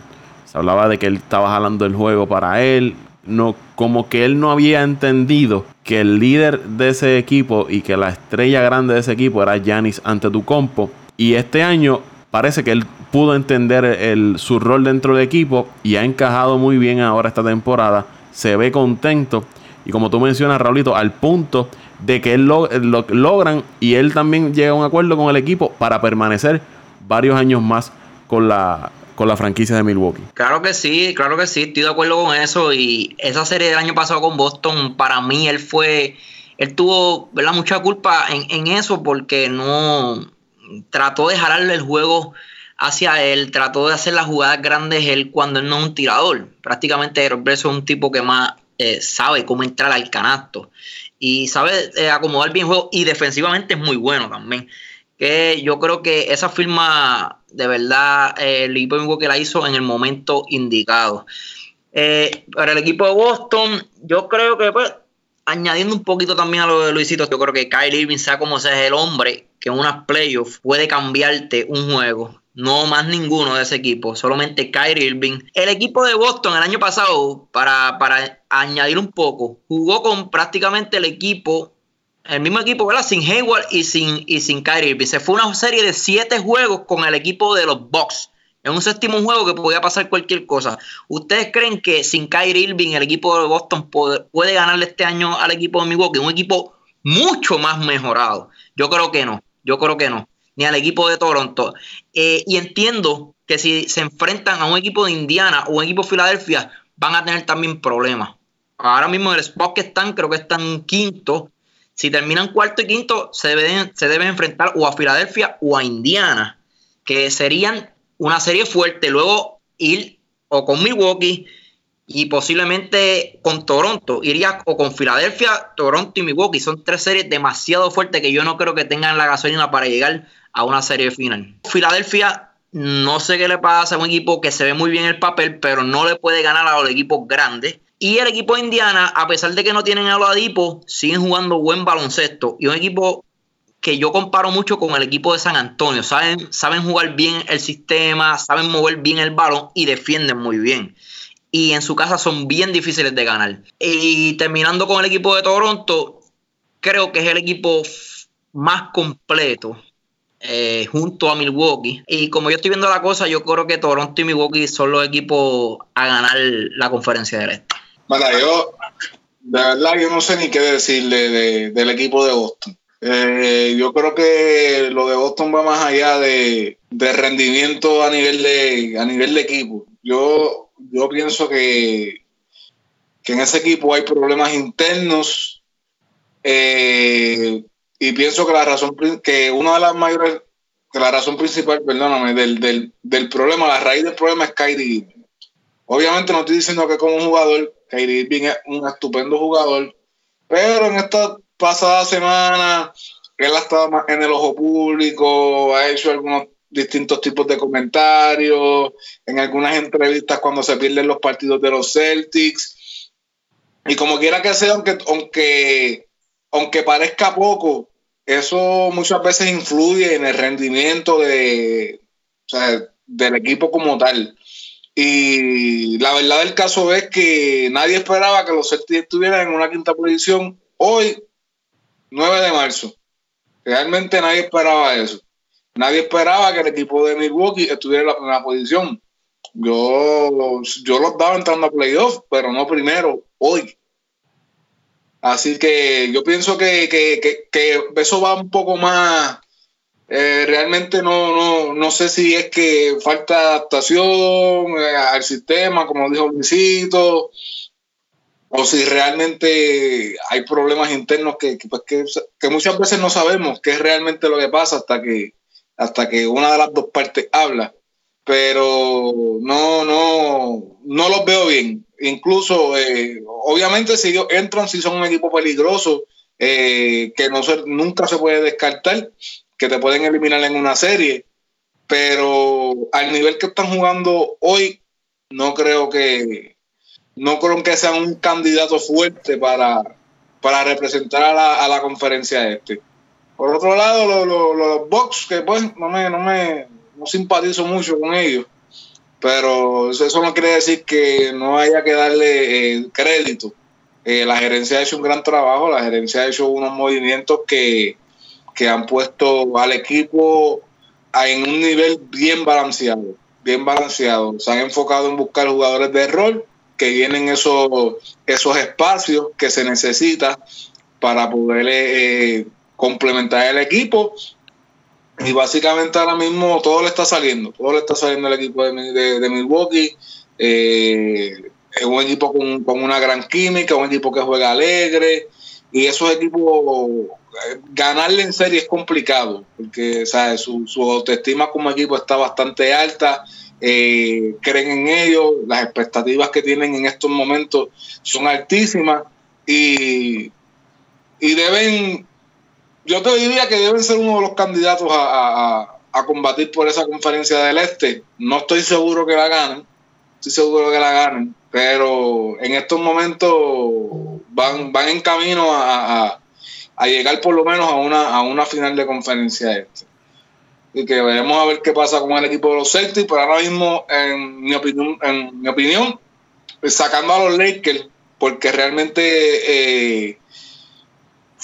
Se hablaba de que él estaba jalando el juego para él. No, como que él no había entendido que el líder de ese equipo y que la estrella grande de ese equipo era Giannis Antetokounmpo. Y este año parece que él pudo entender el, su rol dentro del equipo y ha encajado muy bien ahora esta temporada se ve contento. Y como tú mencionas, Raulito, al punto de que él lo, logran y él también llega a un acuerdo con el equipo para permanecer varios años más con la, con la franquicia de Milwaukee. Claro que sí, claro que sí, estoy de acuerdo con eso. Y esa serie del año pasado con Boston, para mí él fue, él tuvo ¿verdad? mucha culpa en, en eso porque no trató de jalarle el juego hacia él, trató de hacer las jugadas grandes él cuando él no es un tirador. Prácticamente Eros es un tipo que más eh, sabe cómo entrar al canasto y sabe eh, acomodar bien juego y defensivamente es muy bueno también. Que yo creo que esa firma de verdad eh, el equipo que la hizo en el momento indicado. para el equipo de Boston, yo creo que pues, añadiendo un poquito también a lo de Luisito, yo creo que Kyle Irving sea como sea es el hombre que en unas playoffs puede cambiarte un juego no más ninguno de ese equipo, solamente Kyrie Irving. El equipo de Boston el año pasado, para, añadir un poco, jugó con prácticamente el equipo, el mismo equipo, ¿verdad? Sin Hayward y sin, y sin Kyrie Irving. Se fue una serie de siete juegos con el equipo de los Bucks. En un séptimo juego que podía pasar cualquier cosa. ¿Ustedes creen que sin Kyrie Irving el equipo de Boston puede, puede ganarle este año al equipo de Milwaukee? Un equipo mucho más mejorado. Yo creo que no, yo creo que no, ni al equipo de Toronto. Eh, y entiendo que si se enfrentan a un equipo de Indiana o un equipo de Filadelfia, van a tener también problemas. Ahora mismo en el spot que están, creo que están quinto. Si terminan cuarto y quinto, se deben, se deben enfrentar o a Filadelfia o a Indiana, que serían una serie fuerte. Luego ir o con Milwaukee y posiblemente con Toronto. Iría o con Filadelfia, Toronto y Milwaukee. Son tres series demasiado fuertes que yo no creo que tengan la gasolina para llegar a una serie final. Filadelfia, no sé qué le pasa a un equipo que se ve muy bien el papel, pero no le puede ganar a los equipos grandes. Y el equipo de Indiana, a pesar de que no tienen a los adipos, siguen jugando buen baloncesto. Y un equipo que yo comparo mucho con el equipo de San Antonio. Saben, saben jugar bien el sistema, saben mover bien el balón y defienden muy bien. Y en su casa son bien difíciles de ganar. Y terminando con el equipo de Toronto, creo que es el equipo más completo eh, junto a Milwaukee. Y como yo estoy viendo la cosa, yo creo que Toronto y Milwaukee son los equipos a ganar la conferencia del Este. Bueno, yo, de verdad, yo no sé ni qué decirle del equipo de Boston. Eh, yo creo que lo de Boston va más allá de, rendimiento a nivel de, a nivel de equipo. Yo, yo pienso que, que en ese equipo hay problemas internos eh, y pienso que la razón que una de las mayores que la razón principal, perdóname, del, del, problema, la raíz del problema es Kyrie Obviamente no estoy diciendo que como jugador, Kyrie Irving es un estupendo jugador, pero en esta pasada semana, él ha estado más en el ojo público, ha hecho algunos distintos tipos de comentarios, en algunas entrevistas cuando se pierden los partidos de los Celtics. Y como quiera que sea, aunque, aunque parezca poco, eso muchas veces influye en el rendimiento de, del equipo como tal. Y la verdad del caso es que nadie esperaba que los Celtics estuvieran en una quinta posición hoy 9 de marzo. Realmente nadie esperaba eso. Nadie esperaba que el equipo de Milwaukee estuviera en la primera posición. Yo, yo los daba entrando a playoffs, pero no primero, hoy. Así que yo pienso que, eso va un poco más. Eh, realmente no, no, no, sé si es que falta adaptación eh, al sistema, como dijo Luisito, o si realmente hay problemas internos que, pues, que, que, muchas veces no sabemos qué es realmente lo que pasa hasta que, hasta que una de las dos partes habla. Pero no, no, no los veo bien. Incluso, eh, obviamente, si ellos entran, si son un equipo peligroso, eh, que no nunca se puede descartar, que te pueden eliminar en una serie. Pero al nivel que están jugando hoy, no creo que, no creo que sean un candidato fuerte para, para representar a la, conferencia este. Por otro lado, los, Bucks, que pues no me, no me simpatizo mucho con ellos, pero eso no quiere decir que no haya que darle eh, crédito. Eh, la gerencia ha hecho un gran trabajo, la gerencia ha hecho unos movimientos que, que han puesto al equipo en un nivel bien balanceado, bien balanceado. Se han enfocado en buscar jugadores de rol que vienen esos, esos espacios que se necesita para poder eh, complementar el equipo. Y básicamente ahora mismo todo le está saliendo, todo le está saliendo al equipo de, de, Milwaukee. Eh, es un equipo con, una gran química, un equipo que juega alegre. Y esos equipos, eh, ganarle en serie es complicado, porque Su, su autoestima como equipo está bastante alta eh, creen en ellos, las expectativas que tienen en estos momentos son altísimas y, y deben, yo te diría que deben ser uno de los candidatos a, combatir por esa conferencia del Este. No estoy seguro que la ganen, estoy seguro que la ganen, pero en estos momentos van, van en camino a, a llegar por lo menos a una, a una final de conferencia este y que veremos a ver qué pasa con el equipo de los Celtics, pero ahora mismo, en mi opinión, en mi opinión sacando a los Lakers, porque realmente, eh,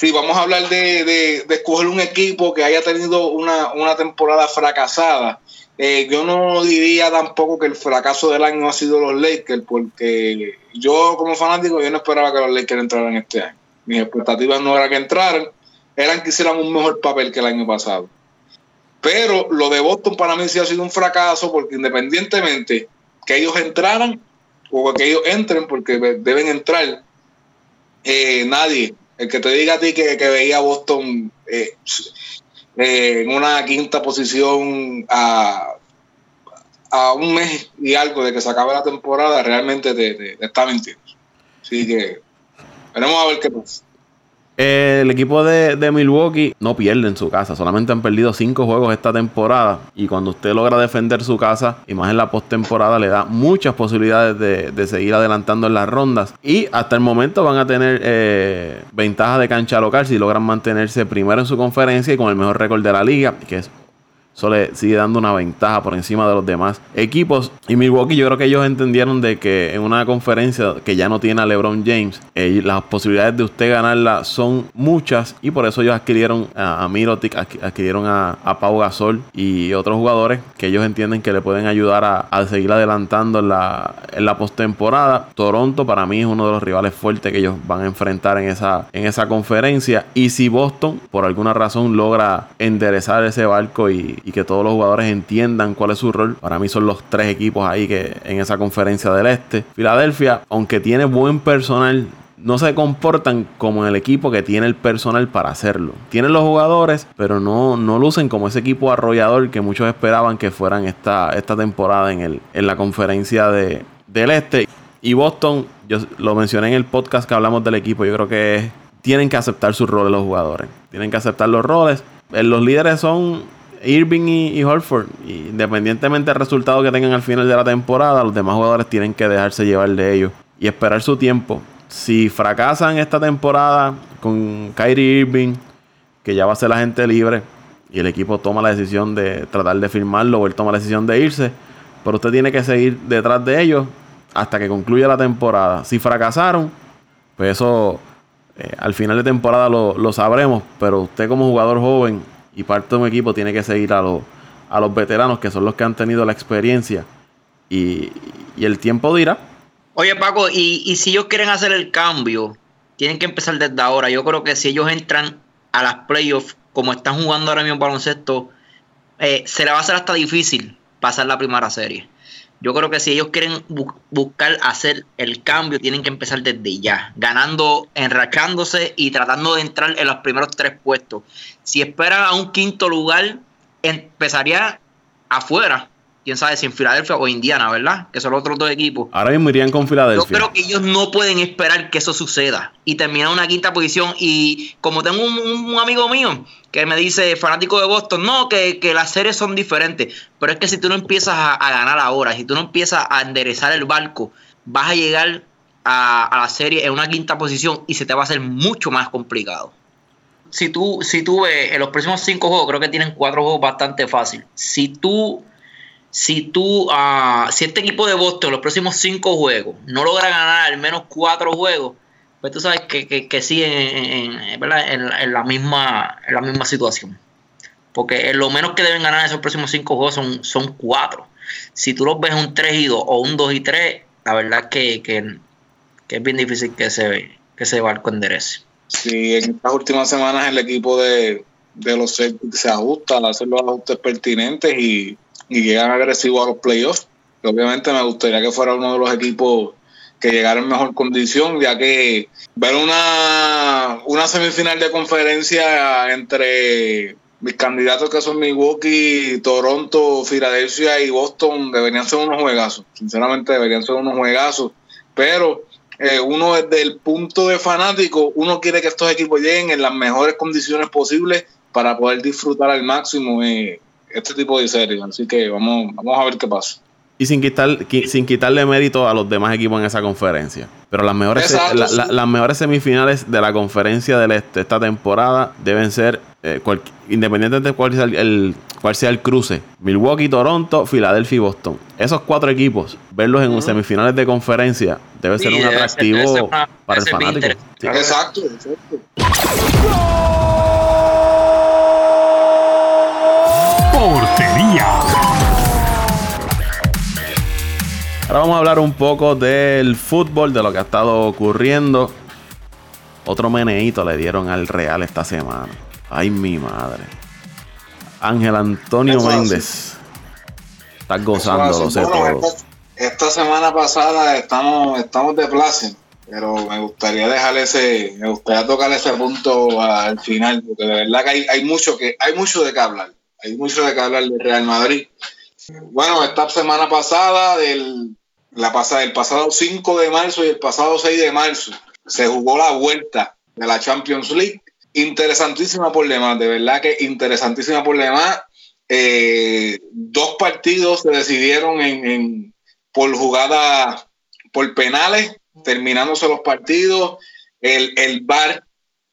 si vamos a hablar de, escoger un equipo que haya tenido una, temporada fracasada, eh, yo no diría tampoco que el fracaso del año ha sido los Lakers, porque yo como fanático yo no esperaba que los Lakers entraran este año. mis expectativas no eran que entraran, eran que hicieran un mejor papel que el año pasado. Pero lo de Boston para mí sí ha sido un fracaso porque independientemente que ellos entraran o que ellos entren, porque deben entrar, eh, nadie, el que te diga a ti que, veía a Boston eh, en una quinta posición a, a, un mes y algo de que se acabe la temporada, realmente te, está mintiendo. Así que veremos a ver qué pasa. El equipo de, Milwaukee no pierde en su casa, solamente han perdido cinco juegos esta temporada. Y cuando usted logra defender su casa, y más en la postemporada, le da muchas posibilidades de, seguir adelantando en las rondas. Y hasta el momento van a tener eh, ventaja de cancha local si logran mantenerse primero en su conferencia y con el mejor récord de la liga, que es eso le sigue dando una ventaja por encima de los demás equipos. Y Milwaukee, yo creo que ellos entendieron de que en una conferencia que ya no tiene a LeBron James, eh, las posibilidades de usted ganarla son muchas. Y por eso ellos adquirieron a, a Mirotic, adquirieron a, Pau Gasol y otros jugadores que ellos entienden que le pueden ayudar a, seguir adelantando en la, la postemporada. Toronto para mí es uno de los rivales fuertes que ellos van a enfrentar en esa, en esa conferencia. Y si Boston, por alguna razón, logra enderezar ese barco y que todos los jugadores entiendan cuál es su rol. Para mí son los tres equipos ahí que en esa conferencia del este. Filadelfia, aunque tiene buen personal, no se comportan como el equipo que tiene el personal para hacerlo. Tienen los jugadores, pero no, no lucen como ese equipo arrollador que muchos esperaban que fueran esta, esta temporada en, el, en la conferencia de, del este. Y Boston, yo lo mencioné en el podcast que hablamos del equipo, yo creo que tienen que aceptar sus roles los jugadores. Tienen que aceptar los roles. Eh, los líderes son Irving y, Holford, independientemente del resultado que tengan al final de la temporada, los demás jugadores tienen que dejarse llevar de ellos y esperar su tiempo. Si fracasan esta temporada con Kyrie Irving, que ya va a ser la gente libre, y el equipo toma la decisión de tratar de firmarlo o él toma la decisión de irse, pero usted tiene que seguir detrás de ellos hasta que concluya la temporada. Si fracasaron, pues eso eh, al final de temporada lo, lo sabremos, pero usted como jugador joven y parte de un equipo tiene que seguir a, los, a los veteranos que son los que han tenido la experiencia y, el tiempo dirá. Oye Paco, y, si ellos quieren hacer el cambio, tienen que empezar desde ahora. Yo creo que si ellos entran a las playoffs como están jugando ahora mismo baloncesto, eh, se le va a hacer hasta difícil pasar la primera serie. Yo creo que si ellos quieren buscar hacer el cambio, tienen que empezar desde ya, ganando, enrachándose y tratando de entrar en los primeros tres puestos. Si esperan a un quinto lugar, empezaría afuera quién sabe si en Filadelfia o Indiana, ¿verdad? Que son los otros dos equipos. Ahora mismo irían con Filadelfia. Yo creo que ellos no pueden esperar que eso suceda y terminar una quinta posición. Y como tengo un, amigo mío que me dice, fanático de Boston, no, que, las series son diferentes. Pero es que si tú no empiezas a, ganar ahora, si tú no empiezas a enderezar el barco, vas a llegar a, a la serie en una quinta posición y se te va a hacer mucho más complicado si tú, si tú ves en los próximos cinco juegos, creo que tienen cuatro juegos bastante fácil. Si tú si tú, uh, si este equipo de Boston los próximos cinco juegos no logra ganar al menos cuatro juegos, pues tú sabes que, que, que sí en, en, la misma, en la misma situación. Porque lo menos que deben ganar esos próximos cinco juegos son, son cuatro. Si tú los ves un 3 y 2 o un 2 y 3, la verdad que, que, es bien difícil que se, que ese barco enderece. Sí, en estas últimas semanas el equipo de, de los Celtics se ajusta a hacer los ajustes pertinentes y y llegan agresivos a los playoffs. Obviamente me gustaría que fuera uno de los equipos que llegara en mejor condición, ya que ver una, una semifinal de conferencia entre mis candidatos que son Milwaukee, Toronto, Filadelfia y Boston deberían ser unos juegazos. Sinceramente deberían ser unos juegazos. Pero eh, uno desde el punto de fanático, uno quiere que estos equipos lleguen en las mejores condiciones posibles para poder disfrutar al máximo. Eh, este tipo de series. Así que vamos, vamos a ver qué pasa. Y sin, quitar, sin quitarle mérito a los demás equipos en esa conferencia. Pero las mejores, las mejores semifinales de la conferencia del este esta temporada deben ser, eh, independientemente de cuál sea el, cuál sea el cruce, Milwaukee, Toronto, Filadelfia y Boston. Esos cuatro equipos, verlos en semifinales de conferencia, debe ser un atractivo para el fanático. Exacto, exacto. Ahora vamos a hablar un poco del fútbol, de lo que ha estado ocurriendo. Otro meneíto le dieron al Real esta semana. Ay, mi madre. Ángel Antonio Eso Méndez. Estás gozando, lo sé bueno, todo. esta, esta semana pasada estamos, estamos de place, pero me gustaría dejar ese, me gustaría tocar ese punto al final, porque de verdad que hay, hay mucho que, hay mucho de qué hablar, hay mucho de qué hablar del Real Madrid. Bueno, esta semana pasada, del, la pasada, el pasado 5 de marzo y el pasado 6 de marzo, se jugó la vuelta de la Champions League. Interesantísima por demás, de verdad que interesantísima por demás. Eh, dos partidos se decidieron en, en- por jugada por penales, terminándose los partidos. El, el VAR,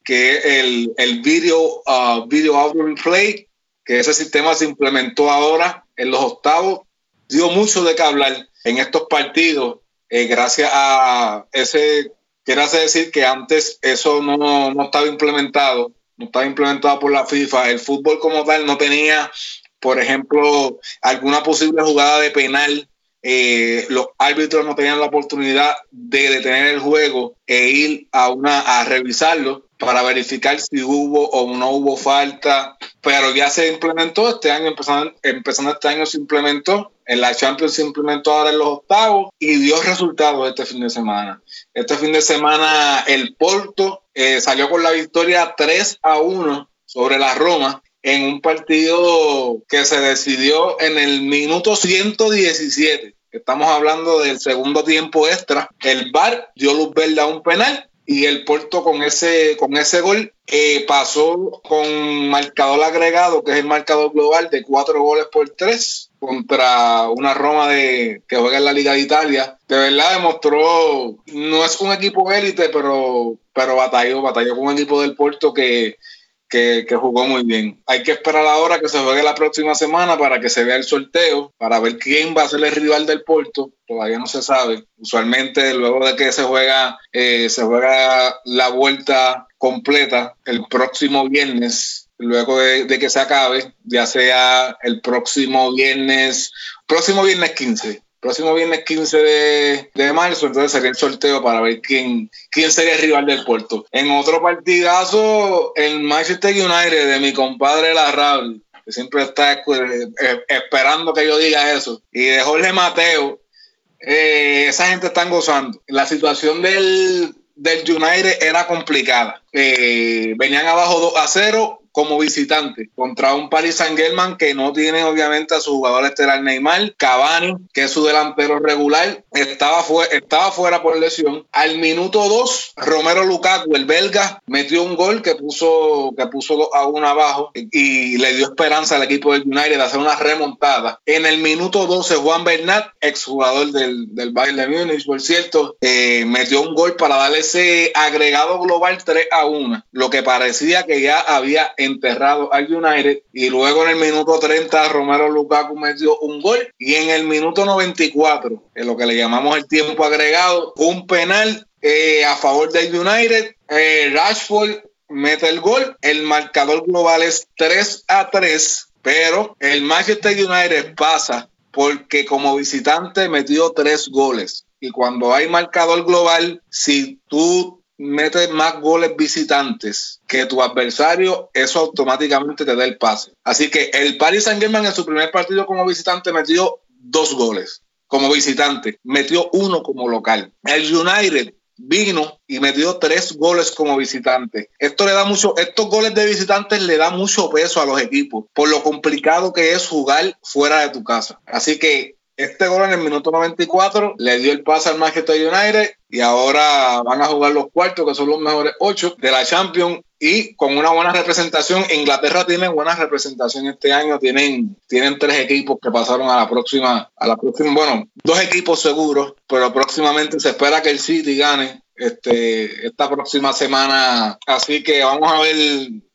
que es el, el video, uh, video audio replay, que ese sistema se implementó ahora en los octavos, dio mucho de qué hablar en estos partidos, eh, gracias a ese, quiere decir que antes eso no, no estaba implementado, no estaba implementado por la FIFA, el fútbol como tal no tenía, por ejemplo, alguna posible jugada de penal eh, los árbitros no tenían la oportunidad de detener el juego e ir a una a revisarlo para verificar si hubo o no hubo falta, pero ya se implementó este año, empezando, empezando este año se implementó, en la Champions se implementó ahora en los octavos y dio resultados este fin de semana. Este fin de semana el Porto eh, salió con la victoria 3 a 1 sobre la Roma en un partido que se decidió en el minuto 117. Estamos hablando del segundo tiempo extra. El VAR dio luz verde a un penal y el Porto con ese, con ese gol eh, pasó con marcador agregado, que es el marcador global de cuatro goles por tres contra una Roma de, que juega en la Liga de Italia. De verdad demostró, no es un equipo élite, pero, pero batalló, batalló con un equipo del Porto que, que, que, jugó muy bien. Hay que esperar ahora que se juegue la próxima semana para que se vea el sorteo, para ver quién va a ser el rival del Porto. Todavía no se sabe. Usualmente luego de que se juega, eh, se juega la vuelta completa el próximo viernes, luego de, de, que se acabe, ya sea el próximo viernes, próximo viernes 15. Próximo viernes 15 de, de, marzo, entonces sería el sorteo para ver quién, quién sería el rival del puerto. En otro partidazo, el Manchester United de mi compadre Larraul, que siempre está eh, esperando que yo diga eso, y de Jorge Mateo, eh, esa gente está gozando. La situación del, del United era complicada. Eh, venían abajo 2 a 0 como visitante contra un Paris Saint Germain que no tiene obviamente a su jugador estelar Neymar, Cavani, que es su delantero regular, estaba, fu estaba fuera por lesión. Al minuto 2, Romero Lukaku, el belga, metió un gol que puso, que puso a uno abajo y, le dio esperanza al equipo del United de hacer una remontada. En el minuto 12, Juan Bernat, exjugador del, del Bayern de Múnich, por cierto, eh, metió un gol para darle ese agregado global 3 a 1, lo que parecía que ya había enterrado al United y luego en el minuto 30 Romero Lukaku metió un gol y en el minuto 94, en lo que le llamamos el tiempo agregado, un penal eh, a favor del United, eh, Rashford mete el gol, el marcador global es 3 a 3, pero el Manchester United pasa porque como visitante metió tres goles y cuando hay marcador global, si tú metes más goles visitantes que tu adversario, eso automáticamente te da el pase. Así que el Paris Saint-Germain en su primer partido como visitante metió dos goles como visitante, metió uno como local. El United vino y metió tres goles como visitante. Esto le da mucho, estos goles de visitantes le da mucho peso a los equipos por lo complicado que es jugar fuera de tu casa. Así que este gol en el minuto 94 le dio el pase al Manchester United y ahora van a jugar los cuartos, que son los mejores ocho de la Champions y con una buena representación. Inglaterra tiene buena representación este año, tienen, tienen tres equipos que pasaron a la próxima, a la próxima, bueno, dos equipos seguros, pero próximamente se espera que el City gane este, esta próxima semana. Así que vamos a ver,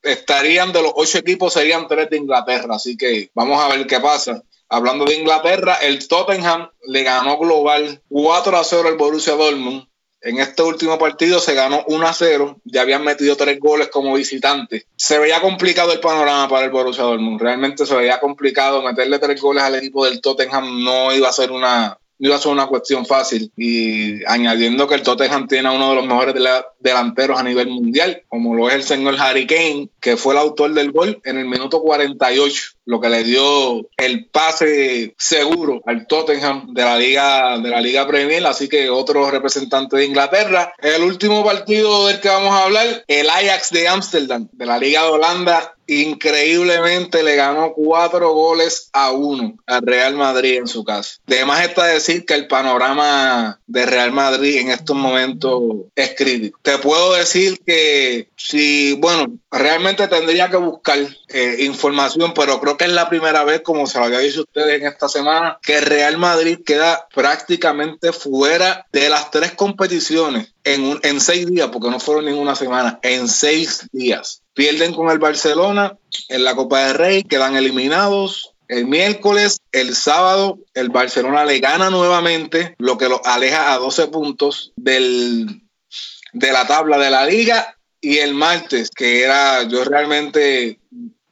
estarían de los ocho equipos, serían tres de Inglaterra, así que vamos a ver qué pasa. Hablando de Inglaterra, el Tottenham le ganó global 4 a 0 al Borussia Dortmund. En este último partido se ganó 1 a 0. Ya habían metido tres goles como visitantes. Se veía complicado el panorama para el Borussia Dortmund. Realmente se veía complicado meterle tres goles al equipo del Tottenham. No iba a ser una, no iba a ser una cuestión fácil. Y añadiendo que el Tottenham tiene a uno de los mejores delanteros a nivel mundial, como lo es el señor Harry Kane, que fue el autor del gol en el minuto 48 lo que le dio el pase seguro al Tottenham de la liga de la liga Premier, así que otro representante de Inglaterra. El último partido del que vamos a hablar, el Ajax de Ámsterdam de la liga de Holanda increíblemente le ganó cuatro goles a uno al Real Madrid en su casa. Además está decir que el panorama de Real Madrid en estos momentos es crítico. Te puedo decir que si, bueno, realmente tendría que buscar eh, información, pero creo que es la primera vez, como se lo había dicho ustedes en esta semana, que Real Madrid queda prácticamente fuera de las tres competiciones en, en seis días, porque no fueron ninguna semana, en seis días. Pierden con el Barcelona en la Copa del Rey, quedan eliminados. El miércoles, el sábado, el Barcelona le gana nuevamente, lo que lo aleja a 12 puntos del, de la tabla de la liga. Y el martes, que era, yo realmente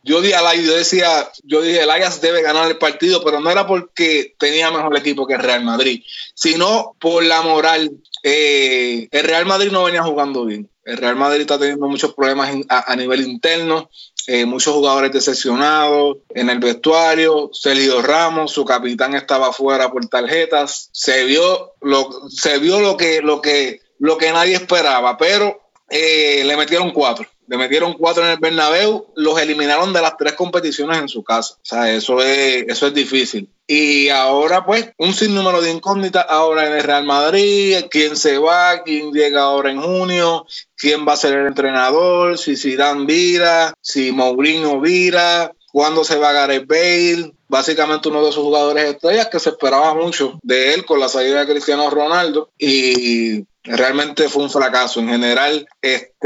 yo, yo decía, yo dije, el Ajax debe ganar el partido, pero no era porque tenía mejor equipo que el Real Madrid, sino por la moral. Eh, el Real Madrid no venía jugando bien. El Real Madrid está teniendo muchos problemas a, nivel interno, eh, muchos jugadores decepcionados en el vestuario. Sergio Ramos, su capitán, estaba fuera por tarjetas. Se vio lo, se vio lo que, lo que, lo que nadie esperaba, pero eh, le metieron cuatro. Le metieron cuatro en el Bernabéu, los eliminaron de las tres competiciones en su casa. O sea, eso es, eso es difícil. Y ahora, pues, un sinnúmero de incógnitas ahora en el Real Madrid, quién se va, quién llega ahora en junio, quién va a ser el entrenador, si Zidane vira, si Mourinho vira, cuándo se va a Gareth Bale, básicamente uno de esos jugadores estrellas que se esperaba mucho de él con la salida de Cristiano Ronaldo y realmente fue un fracaso. En general,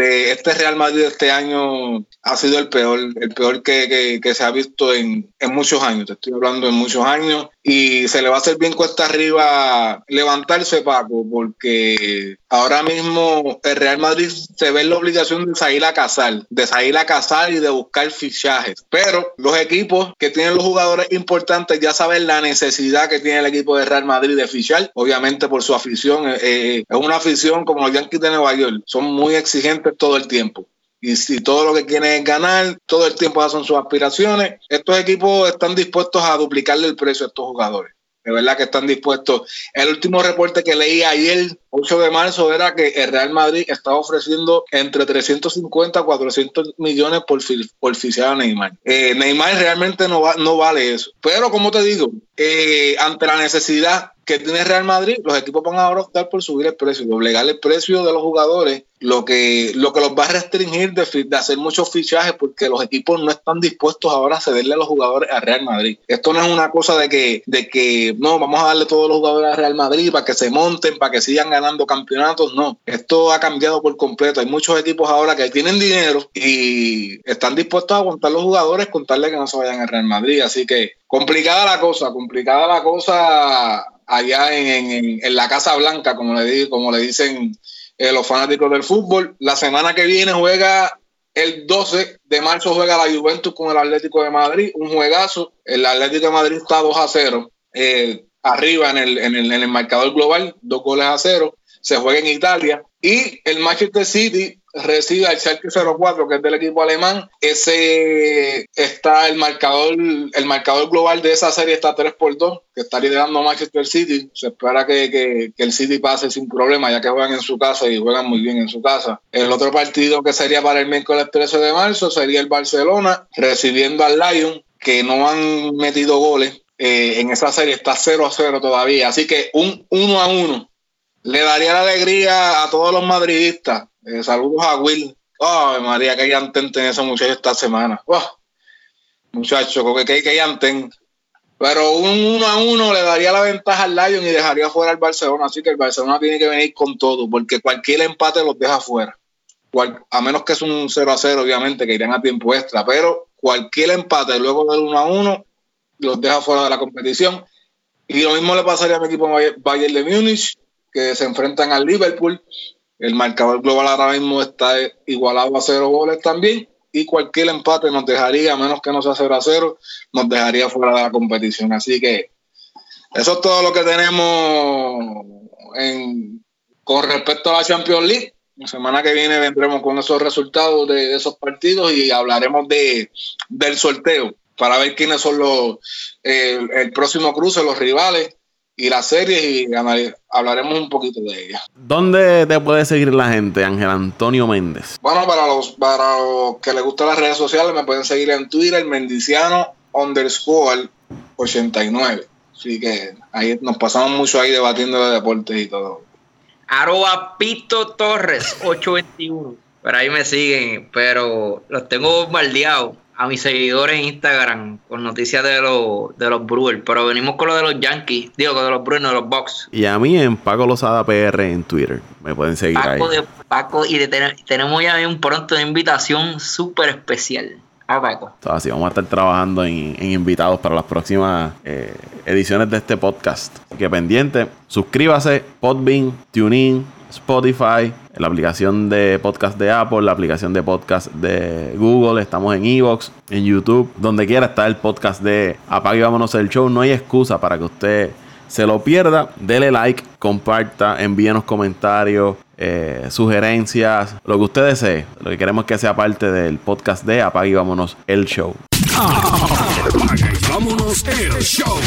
este Real Madrid este año ha sido el peor, el peor que, se ha visto en, muchos años. Te estoy hablando de muchos años. Y se le va a hacer bien cuesta arriba levantarse, Paco, porque ahora mismo el Real Madrid se ve en la obligación de salir a cazar, de salir a cazar y de buscar fichajes. Pero los equipos que tienen los jugadores importantes ya saben la necesidad que tiene el equipo de Real Madrid de fichar, obviamente por su afición. Eh, eh, es una afición como los Yankees de Nueva York, son muy exigentes todo el tiempo. Y si todo lo que quieren es ganar, todo el tiempo hacen sus aspiraciones, estos equipos están dispuestos a duplicarle el precio a estos jugadores. De verdad que están dispuestos. El último reporte que leí ayer, 8 de marzo, era que el Real Madrid estaba ofreciendo entre 350 a 400 millones por, por oficiar a Neymar. Eh, Neymar realmente no, va, no vale eso. Pero como te digo, eh, ante la necesidad que tiene Real Madrid, los equipos van ahora a optar por subir el precio, doblegar el precio de los jugadores, lo que, lo que los va a restringir de, hacer muchos fichajes porque los equipos no están dispuestos ahora a cederle a los jugadores a Real Madrid. Esto no es una cosa de que, de que no, vamos a darle todos los jugadores a Real Madrid para que se monten, para que sigan ganando campeonatos, no. Esto ha cambiado por completo. Hay muchos equipos ahora que tienen dinero y están dispuestos a aguantar los jugadores, contarle que no se vayan a Real Madrid. Así que complicada la cosa, complicada la cosa allá en, la Casa Blanca, como le, como le dicen eh, los fanáticos del fútbol. La semana que viene juega el 12 de marzo juega la Juventus con el Atlético de Madrid, un juegazo. El Atlético de Madrid está 2 a 0, eh, arriba en el, en, el, en el marcador global, dos goles a 0. Se juega en Italia. Y el Manchester City recibe al Schalke 04, que es del equipo alemán. Ese está el marcador, el marcador global de esa serie está 3 por 2, que está liderando Manchester City. Se espera que, el City pase sin problema, ya que juegan en su casa y juegan muy bien en su casa. El otro partido que sería para el miércoles 13 de marzo sería el Barcelona recibiendo al Lyon, que no han metido goles. Eh, en esa serie está 0 a 0 todavía, así que un 1 a 1 le daría la alegría a todos los madridistas eh, saludos a Will. Ay, María, que anten tiene ese muchacho esta semana. Oh, muchacho, que, que anten. Pero un uno a uno le daría la ventaja al Lion y dejaría fuera al Barcelona. Así que el Barcelona tiene que venir con todo, porque cualquier empate los deja fuera. a menos que es un 0 a 0, obviamente, que irían a tiempo extra. Pero cualquier empate luego del 1 a 1 los deja fuera de la competición. Y lo mismo le pasaría a mi equipo Bayern de Múnich, que se enfrentan al Liverpool. El marcador global ahora mismo está igualado a cero goles también y cualquier empate nos dejaría, a menos que no sea 0 a 0, nos dejaría fuera de la competición. Así que eso es todo lo que tenemos en, con respecto a la Champions League. La semana que viene vendremos con esos resultados de, esos partidos y hablaremos de, del sorteo para ver quiénes son los el, próximo cruce, los rivales y las series y hablaremos un poquito de ellas. ¿Dónde te puede seguir la gente, Ángel Antonio Méndez? Bueno, para los, para los que les gustan las redes sociales me pueden seguir en Twitter, Mendiciano underscore 89. Así que ahí nos pasamos mucho ahí debatiendo de deportes y todo. Arroba Pito Torres 821. Por ahí me siguen, pero los tengo bombardeados a mis seguidores en Instagram con noticias de, los de los Brewers. Pero venimos con lo de los Yankees, digo, con de los Brewers, no de los Bucks. Y a mí en Paco Lozada PR en Twitter. Me pueden seguir Paco ahí. De Paco, y tenemos ya un pronto una invitación súper especial. Ah, Así vamos a estar trabajando en, invitados para las próximas eh, ediciones de este podcast. Así que pendiente, suscríbase, Podbean, TuneIn, Spotify, la aplicación de podcast de Apple, la aplicación de podcast de Google, estamos en Evox, en YouTube, donde quiera está el podcast de Apague Vámonos el Show. No hay excusa para que usted se lo pierda. Dele like, comparta, envíenos comentarios, eh, sugerencias, lo que usted desee. Lo que queremos que sea parte del podcast de Apague el Show. Y Vámonos el Show.